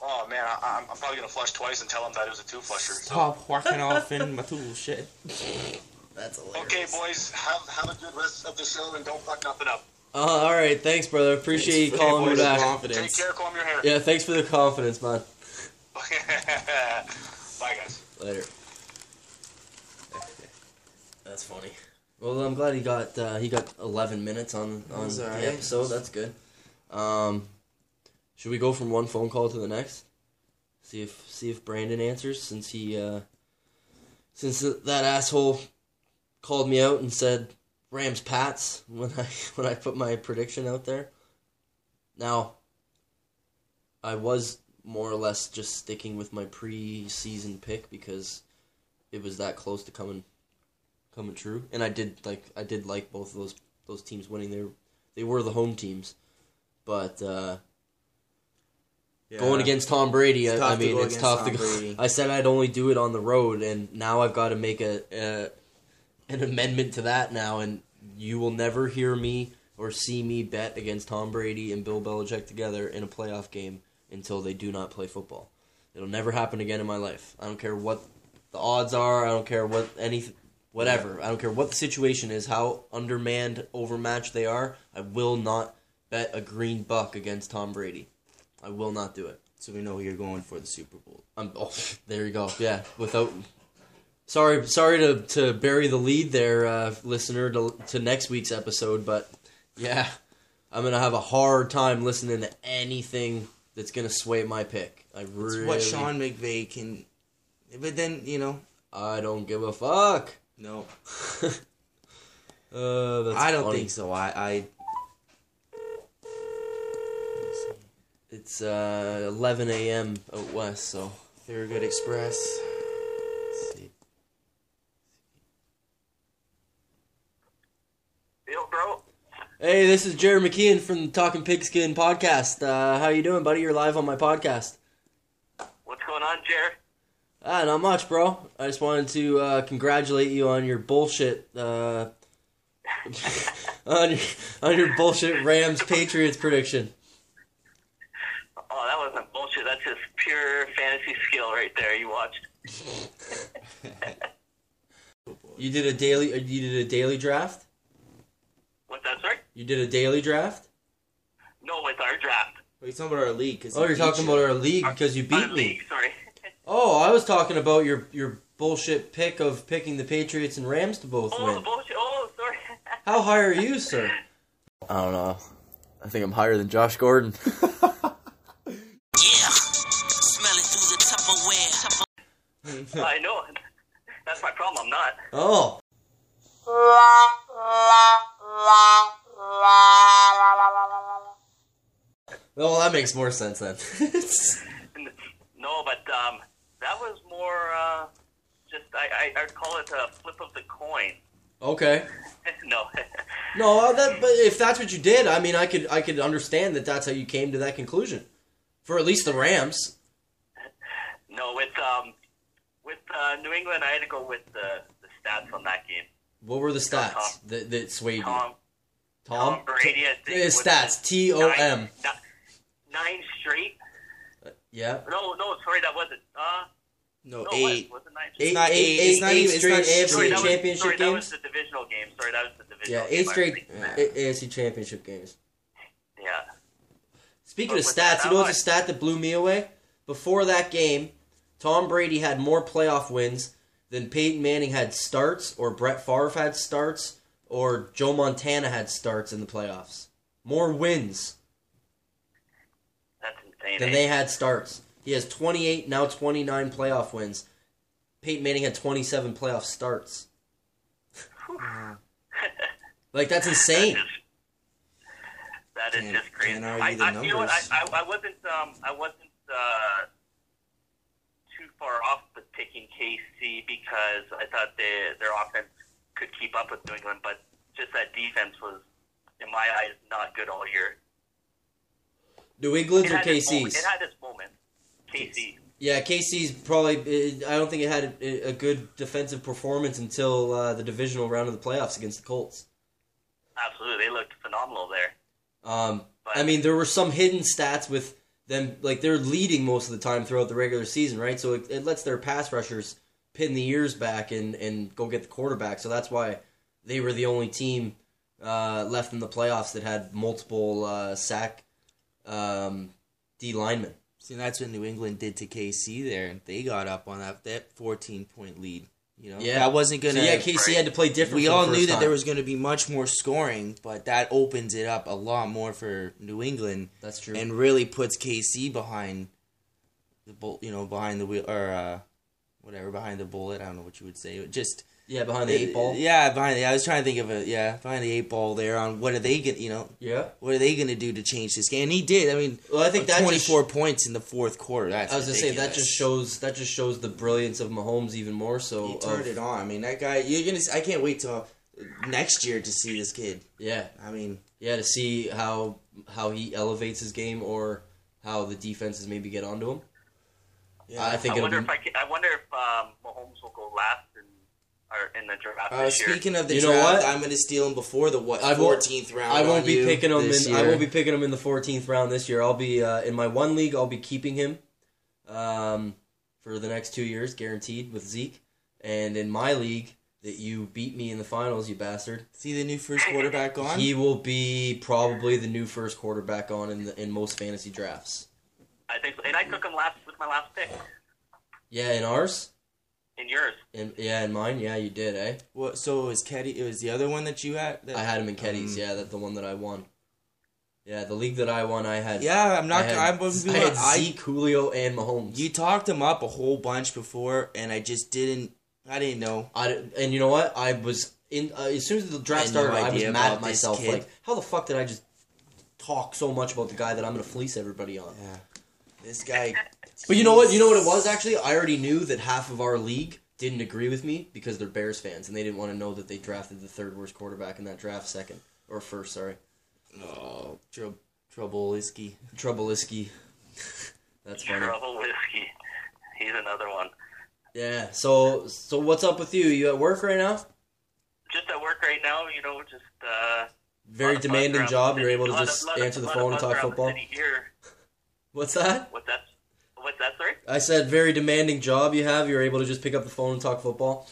Oh man, I, I'm, I'm probably gonna flush twice and tell him that it was a two flusher. So. Stop walking off in my tool shit. <laughs> That's hilarious. Okay, boys, have have a good rest of the show and don't fuck nothing up. Uh, all right, thanks, brother. Appreciate you calling for me the back. Take confidence. care, comb your hair. Yeah, thanks for the confidence, man. <laughs> Bye, guys. Later. That's funny. Well, I'm glad he got uh, he got 11 minutes on on That's the alright. episode. That's good. Um, should we go from one phone call to the next? See if see if Brandon answers since he uh, since that asshole called me out and said Rams Pats <laughs> when I when I put my prediction out there. Now, I was more or less just sticking with my preseason pick because it was that close to coming coming true, and I did like I did like both of those those teams winning. They were, they were the home teams, but uh, going against Tom Brady, I, I tough to mean it's tough Tom to go. <laughs> Brady. I said I'd only do it on the road, and now I've got to make a, a an amendment to that now, and you will never hear me or see me bet against Tom Brady and Bill Belichick together in a playoff game until they do not play football. It'll never happen again in my life. I don't care what the odds are. I don't care what any whatever. I don't care what the situation is, how undermanned, overmatched they are. I will not bet a green buck against Tom Brady. I will not do it. So we know you're going for the Super Bowl. I'm, oh, <laughs> there you go. Yeah, without. Sorry, sorry to, to bury the lead there, uh, listener, to, to next week's episode, but yeah, I'm gonna have a hard time listening to anything that's gonna sway my pick. I It's really, what Sean McVay can. But then you know, I don't give a fuck. no, <laughs> Uh, that's I don't funny. think so. I, I It's uh, 11 a.m. out west, so Thurgood Express. Let's see. Yo, bro. Hey, this is Jared McKeon from the Talking Pigskin podcast. Uh, how you doing, buddy? You're live on my podcast. What's going on, Jared? Ah, not much, bro. I just wanted to uh, congratulate you on your bullshit, uh, <laughs> on your on your bullshit Rams Patriots prediction. Oh, that. That's just pure fantasy skill right there. You watched. <laughs> You did a daily. uh, You did a daily draft. What's that, sorry? You did a daily draft. No, it's our draft. Well, he's talking about our league. 'cause Oh, he you're talking you. about our league because you Our beat me. league, sorry. <laughs> Oh, I was talking about your your bullshit pick of picking the Patriots and Rams to both oh, the win. bullshit. Oh, sorry. How high are you, sir? <laughs> I don't know. I think I'm higher than Josh Gordon. I <laughs> know. That's my problem. I'm not. oh, well, that makes more sense then. <laughs> No, but um, that was more uh, just I, I I'd call it a flip of the coin. okay. <laughs> no. No, uh, that, but if that's what you did, I mean, I could I could understand that that's how you came to that conclusion. For at least the Rams. no, with um, uh, New England, I had to go with the the stats on that game. What were the stats Tom. that, that swayed you? Tom Tom? Tom Brady, I think, Uh, was stats. T O M. nine, ni- nine straight. Yeah. No, no, sorry, that wasn't. Uh, No, no, eight. Was, was it nine Eight, not eight, eight- eight, it's not eight even- it's straight not AFC straight. that was, championship sorry, that was games. the divisional game. Sorry, that was the divisional Yeah, game. eight I straight was A- thinking AFC championship games. that. Yeah. Speaking But of with stats, that you know what's a much- stat that blew me away? Before that game, Tom Brady had more playoff wins than Peyton Manning had starts, or Brett Favre had starts, or Joe Montana had starts in the playoffs. More wins That's insane. than eh? they had starts. He has 28, now 29 playoff wins. Peyton Manning had 27 playoff starts. <laughs> like, that's insane. That is Can't- just crazy. I, I, you know what? I. I, I wasn't. Um, I wasn't uh, far off with picking KC because I thought they, their offense could keep up with New England, but just that defense was, in my eyes, not good all year. New England's or had its moment- KC's? It had its moment. KC. Yeah, KC's probably. uh, I don't think it had a, a good defensive performance until uh, the divisional round of the playoffs against the Colts. Absolutely, they looked phenomenal there. Um, I mean, there were some hidden stats with them, like they're leading most of the time throughout the regular season, right? So it, it lets their pass rushers pin the ears back and, and go get the quarterback. So that's why they were the only team uh, left in the playoffs that had multiple uh, sack um, D linemen. See, that's what New England did to KC there. They got up on that that 14 point lead. You know, Yeah, that wasn't gonna. So yeah, KC had to play different. we all knew that time. there was going to be much more scoring, but that opens it up a lot more for New England That's true. and really puts KC behind the bull, you know, behind the wheel or uh, whatever behind the bullet. I don't know what you would say. Just yeah, behind the eight ball. Yeah, behind the. I was trying to think of a yeah behind the eight ball there on what are they get you know Yeah. what are they going to do to change this game? And he did. I mean, Well, I think that twenty just- four points in the fourth quarter. That's I was gonna say that just shows that just shows the brilliance of Mahomes even more so. He turned of- it on. I mean, that guy. You're gonna. I can't wait till next year to see this kid. Yeah, I mean, yeah, to see how how he elevates his game or how the defenses maybe get onto him. yeah. I think I it'll wonder be. if I, can, I wonder if um, Mahomes will go last in or in the draft Uh, this year. speaking of the You know draft, what? I'm going to steal him before the what fourteenth round. I won't on be you picking him. In, this I won't be picking him in the 14th round this year. I'll be uh, in my one league. I'll be keeping him um, for the next two years, guaranteed with Zeke. And in my league, that you beat me in the finals, you bastard. See the new first quarterback on. He will be probably the new first quarterback on in the, in most fantasy drafts. I think, and I took him last with my last pick Yeah, in ours, in yours. in yeah, in mine, yeah, you did, eh? What? So it was Keddy. It was the other one that you had. That, I had him in Keddy's. Um, yeah, that's the one that I won. Yeah, the league that I won, I had. Yeah, I'm not. I had, I, was I had Zeke, Julio, and Mahomes. You talked him up a whole bunch before, and I just didn't. I didn't know. I, and you know what? I was in uh, as soon as the draft I had no started. I was mad at myself. kid. Like, how the fuck did I just talk so much about the guy that I'm going to fleece everybody on? Yeah, this guy. But you know what? You know what it was actually. I already knew that half of our league didn't agree with me because they're Bears fans and they didn't want to know that they drafted the third worst quarterback in that draft, second or first. Sorry, Oh, Trub, Trouble-isky. Trubisky. <laughs> That's funny. Trouble whiskey. He's another one. Yeah. So so what's up with you? You at work right now? Just at work right now, you know, just uh, Very lot of buzz demanding job. You're able to just of- answer the phone and talk around the football. Here. <laughs> What's that? What's that? What's that? Sorry. I said very demanding job you have. You're able to just pick up the phone and talk football.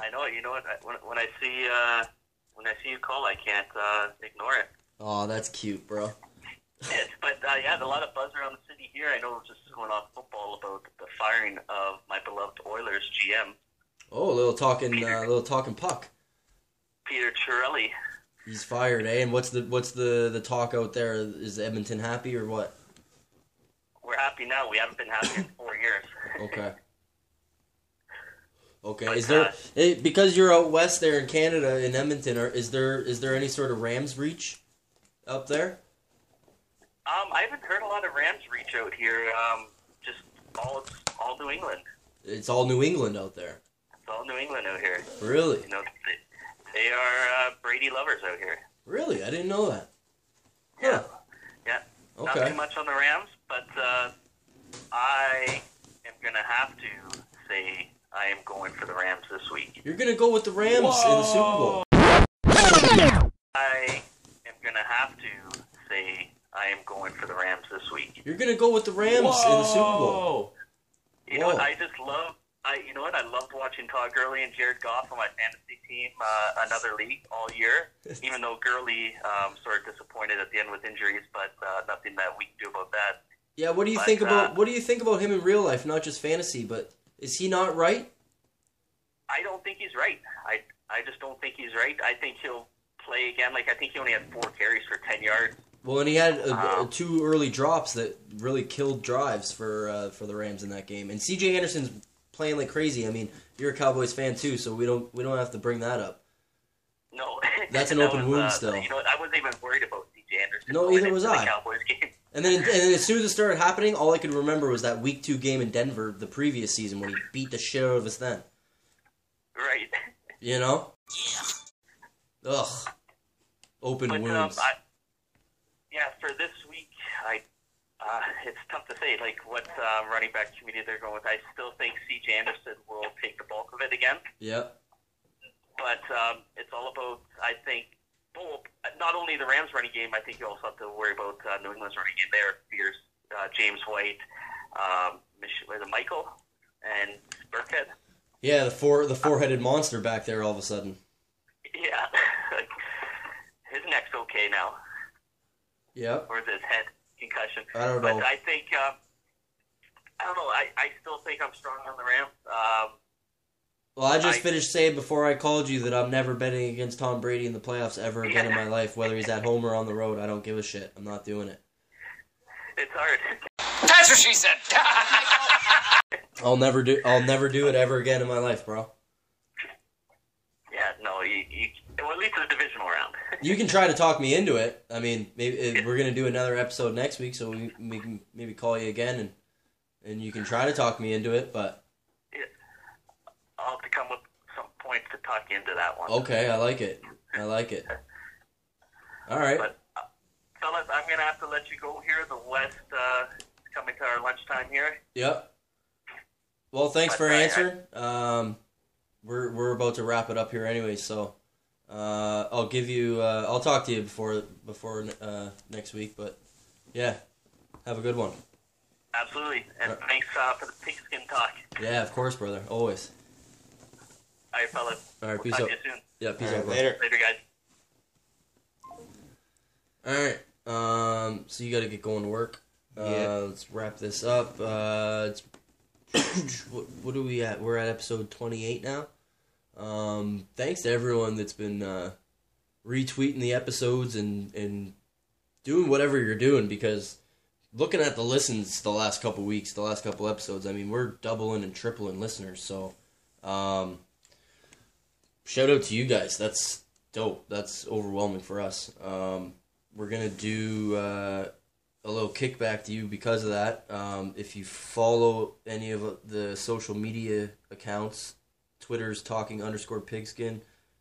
I know. You know what? When, when I see uh, when I see you call, I can't uh, ignore it. Oh, that's cute, bro. Yes, but uh, yeah, there's a lot of buzz around the city here. I know just going off football about the firing of my beloved Oilers GM Oh, a little talking, uh, little talking puck. Peter Chiarelli. He's fired, eh? And what's the what's the the talk out there? Is Edmonton happy or what? We're happy now. We haven't been happy in <laughs> four years. Okay. Okay. But, Is there uh, eh, because you're out west there in Canada in Edmonton? Or is there is there any sort of Rams reach up there? Um, I haven't heard a lot of Rams reach out here. Um, just all all New England. It's all New England out there. It's all New England out here. Really? You know, they, they are uh, Brady lovers out here. Really? I didn't know that. Yeah. Huh. Yeah. Not too much on the Rams, but uh, I am gonna have to say I am going for the Rams this week. You're gonna go with the Rams in the Super Bowl. I am gonna have to say I am going for the Rams this week. You're gonna go with the Rams in the Super Bowl. You know what? I just love. I you know what? I loved watching Todd Gurley and Jared Goff on my fantasy team, uh, another league all year. <laughs> even though Gurley um, sort of disappointed at the end with injuries, but uh, nothing that we can do about that. Yeah, what do you But, think about uh, what do you think about him in real life, not just fantasy, but is he not right? I don't think he's right. I I just don't think he's right. I think he'll play again. Like I think he only had four carries for ten yards. Well, and he had Wow. uh, two early drops that really killed drives for uh, for the Rams in that game. And C.J. Anderson's playing like crazy. I mean, you're a Cowboys fan too, so we don't we don't have to bring that up. No, That's <laughs> an That open was, wound uh, still. You know, I wasn't even worried about C.J. Anderson. No, neither was I. Cowboys <laughs> game. And then, and then as soon as it started happening, all I could remember was that Week Two game in Denver the previous season when he beat the shit out of us. Then, Right. you know, Yeah. ugh, open But um, wounds. I, yeah, for this week, I uh, it's tough to say like what uh, running back committee they're going with. I still think C.J. Anderson will take the bulk of it again, yep. but um, it's all about I think. Well, not only the Rams running game, I think you also have to worry about uh, New England's running game. There, Fierce, uh, James White, um, Mich- was it Michael, and Burkhead. Yeah, the four the four headed monster back there all of a sudden. Yeah, <laughs> his neck's okay now. Yep. or is his head concussion? I don't know. but. I think um, I don't know. I, I still think I'm strong on the Rams. Um, Well, I just I- finished saying before I called you that I'm never betting against Tom Brady in the playoffs ever again in my <laughs> life, whether he's at home or on the road. I don't give a shit. I'm not doing it. it's hard. That's what she said. <laughs> I'll never do. I'll never do it ever again in my life, bro. yeah, no, you, you well at least the divisional round. <laughs> You can try to talk me into it. I mean, maybe uh, we're gonna do another episode next week, so we, we can maybe call you again and and you can try to talk me into it. But I'll have to come up with some points to talk you into that one. okay, I like it. I like it. <laughs> All right. But uh, fellas, I'm gonna have to let you go here. The West uh, is coming to our lunchtime here. Yep. Well, thanks But for answering. Um, we're we're about to wrap it up here anyway, so uh, I'll give you. Uh, I'll talk to you before before uh, next week. But yeah, have a good one. Absolutely, and thanks uh, for the pigskin talk. Yeah, of course, brother. Always. All right, fellas. All right, We'll peace talk out. to you soon. Yeah, peace All right, out. bro. later. Later, guys. All right. Um, so you got to get going to work. Uh, Yeah. Let's wrap this up. Uh, it's, <coughs> what, what are we at? We're at episode 28 now. Um, thanks to everyone that's been uh, retweeting the episodes and, and doing whatever you're doing because looking at the listens the last couple weeks, the last couple episodes, I mean, we're doubling and tripling listeners. So, um, shout out to you guys. That's dope. That's overwhelming for us. Um, we're gonna do uh, a little kickback to you because of that. Um, if you follow any of the social media accounts, Twitter's talking underscore pigskin,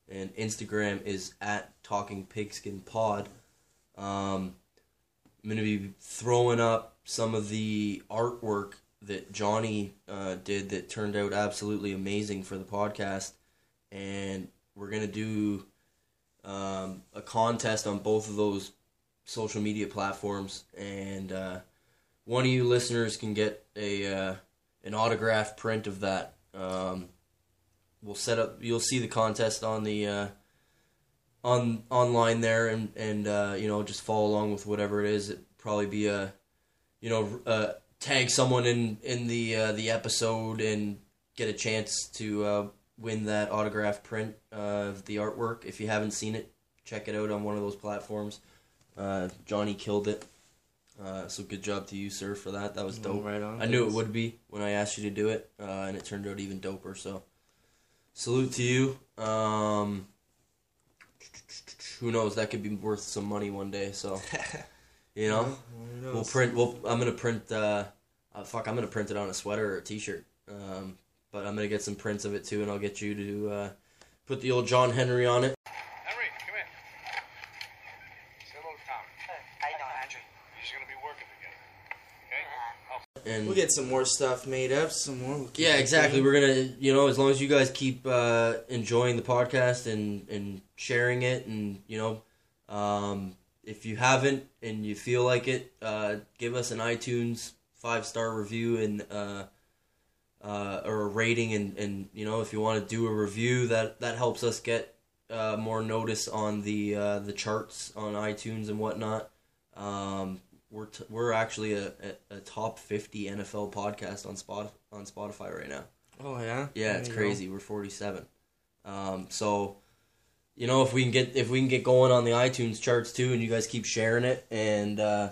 and Instagram is at talking pigskin pod. Um, I'm gonna be throwing up some of the artwork that Johnny uh, did that turned out absolutely amazing for the podcast, and we're gonna do um, a contest on both of those social media platforms, and uh, one of you listeners can get a uh, an autographed print of that. Um, we'll set up. You'll see the contest on the uh, on online there, and and uh, you know just follow along with whatever it is. It probably be a you know uh, tag someone in in the uh, the episode and get a chance to win that autographed print of the artwork. If you haven't seen it, check it out on one of those platforms. Uh, Johnny killed it. Uh, so good job to you, sir, for that. That was dope. Right on. I knew it would be when I asked you to do it, uh, and it turned out even doper. So, salute to you. Um, who knows? That could be worth some money one day. So, <laughs> you know, we'll print. We'll. I'm gonna print. Uh, uh, fuck, I'm gonna print it on a sweater or a T-shirt. Um, but I'm gonna get some prints of it too, and I'll get you to uh, put the old John Henry on it. Henry, come here. Say hello to Tom. How you doing, Andrew? You're just gonna be working together. Okay? And We'll get some more stuff made up. Some more. We'll Yeah, exactly. going. We're gonna, you know, as long as you guys keep uh, enjoying the podcast and and sharing it, and you know, um, if you haven't and you feel like it, uh, give us an iTunes five star review and uh, uh, or a rating, and and you know, if you want to do a review, that that helps us get uh, more notice on the uh, the charts on iTunes and whatnot. Um, we're t- we're actually a, a, a top fifty NFL podcast on Spot on Spotify right now. Oh yeah. Yeah, There it's crazy. We're 47. Um, so, you know, if we can get if we can get going on the iTunes charts too, and you guys keep sharing it, and uh,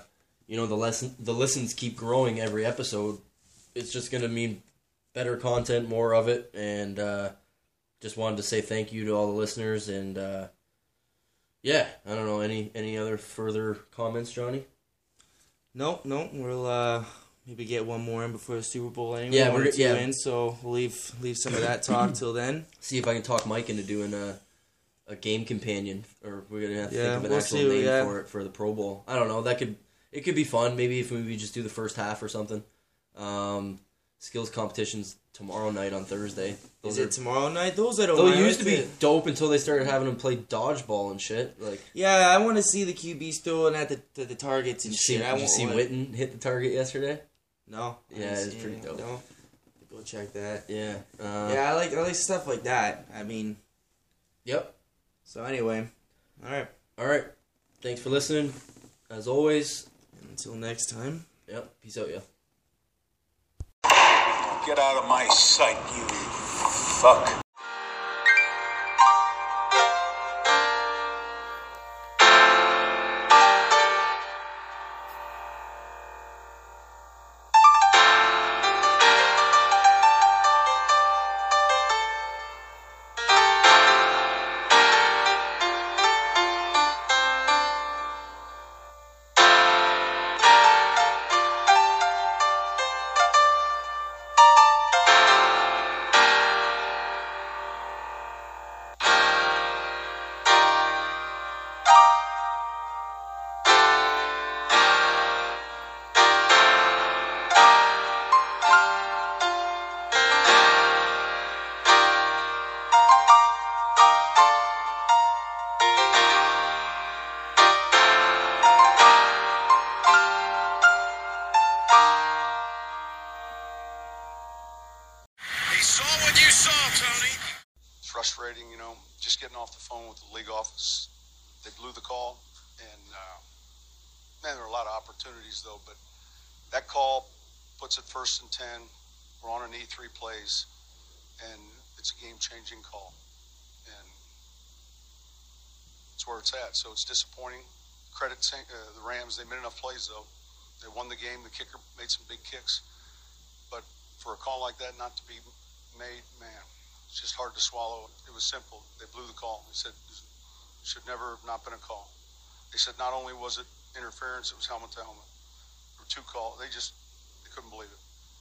you know the lesson the listens keep growing every episode, it's just gonna mean better content, more of it, and uh, just wanted to say thank you to all the listeners, and uh, yeah, I don't know any any other further comments, Johnny. No, no, we'll uh, maybe get one more in before the Super Bowl anyway. Yeah, we're- two yeah. in, so we'll leave leave some of that talk till then. <clears throat> See if I can talk Mike into doing a a game companion, or we're gonna have to Yeah, think of an we'll actual see, name yeah. for it for the Pro Bowl. I don't know. That could it could be fun. Maybe if we just do the first half or something. Um, skills competitions tomorrow night on Thursday. Is it tomorrow night? Those I don't. Those used to be dope until they started having them play dodgeball and shit. Like, Yeah, I want to see the QBs throwing at the to the targets and see, shit. I did you see. Witten hit the target yesterday? No. Yeah, it's pretty dope. No. Go check that. Yeah. Uh, yeah, I like I like stuff like that. I mean, Yep. so anyway, all right. All right. Thanks for listening. As always. Until next time. Yep. Peace out, yeah. Get out of my sight, you fuck. First and ten. We're on an E3 plays, and it's a game-changing call, and it's where it's at. So it's disappointing. Credit uh, the Rams; they made enough plays though. They won the game. The kicker made some big kicks, but for a call like that not to be made, man, it's just hard to swallow. It was simple. They blew the call. They said should never have not been a call. They said not only was it interference, it was helmet to helmet. There were two calls. They just they couldn't believe it.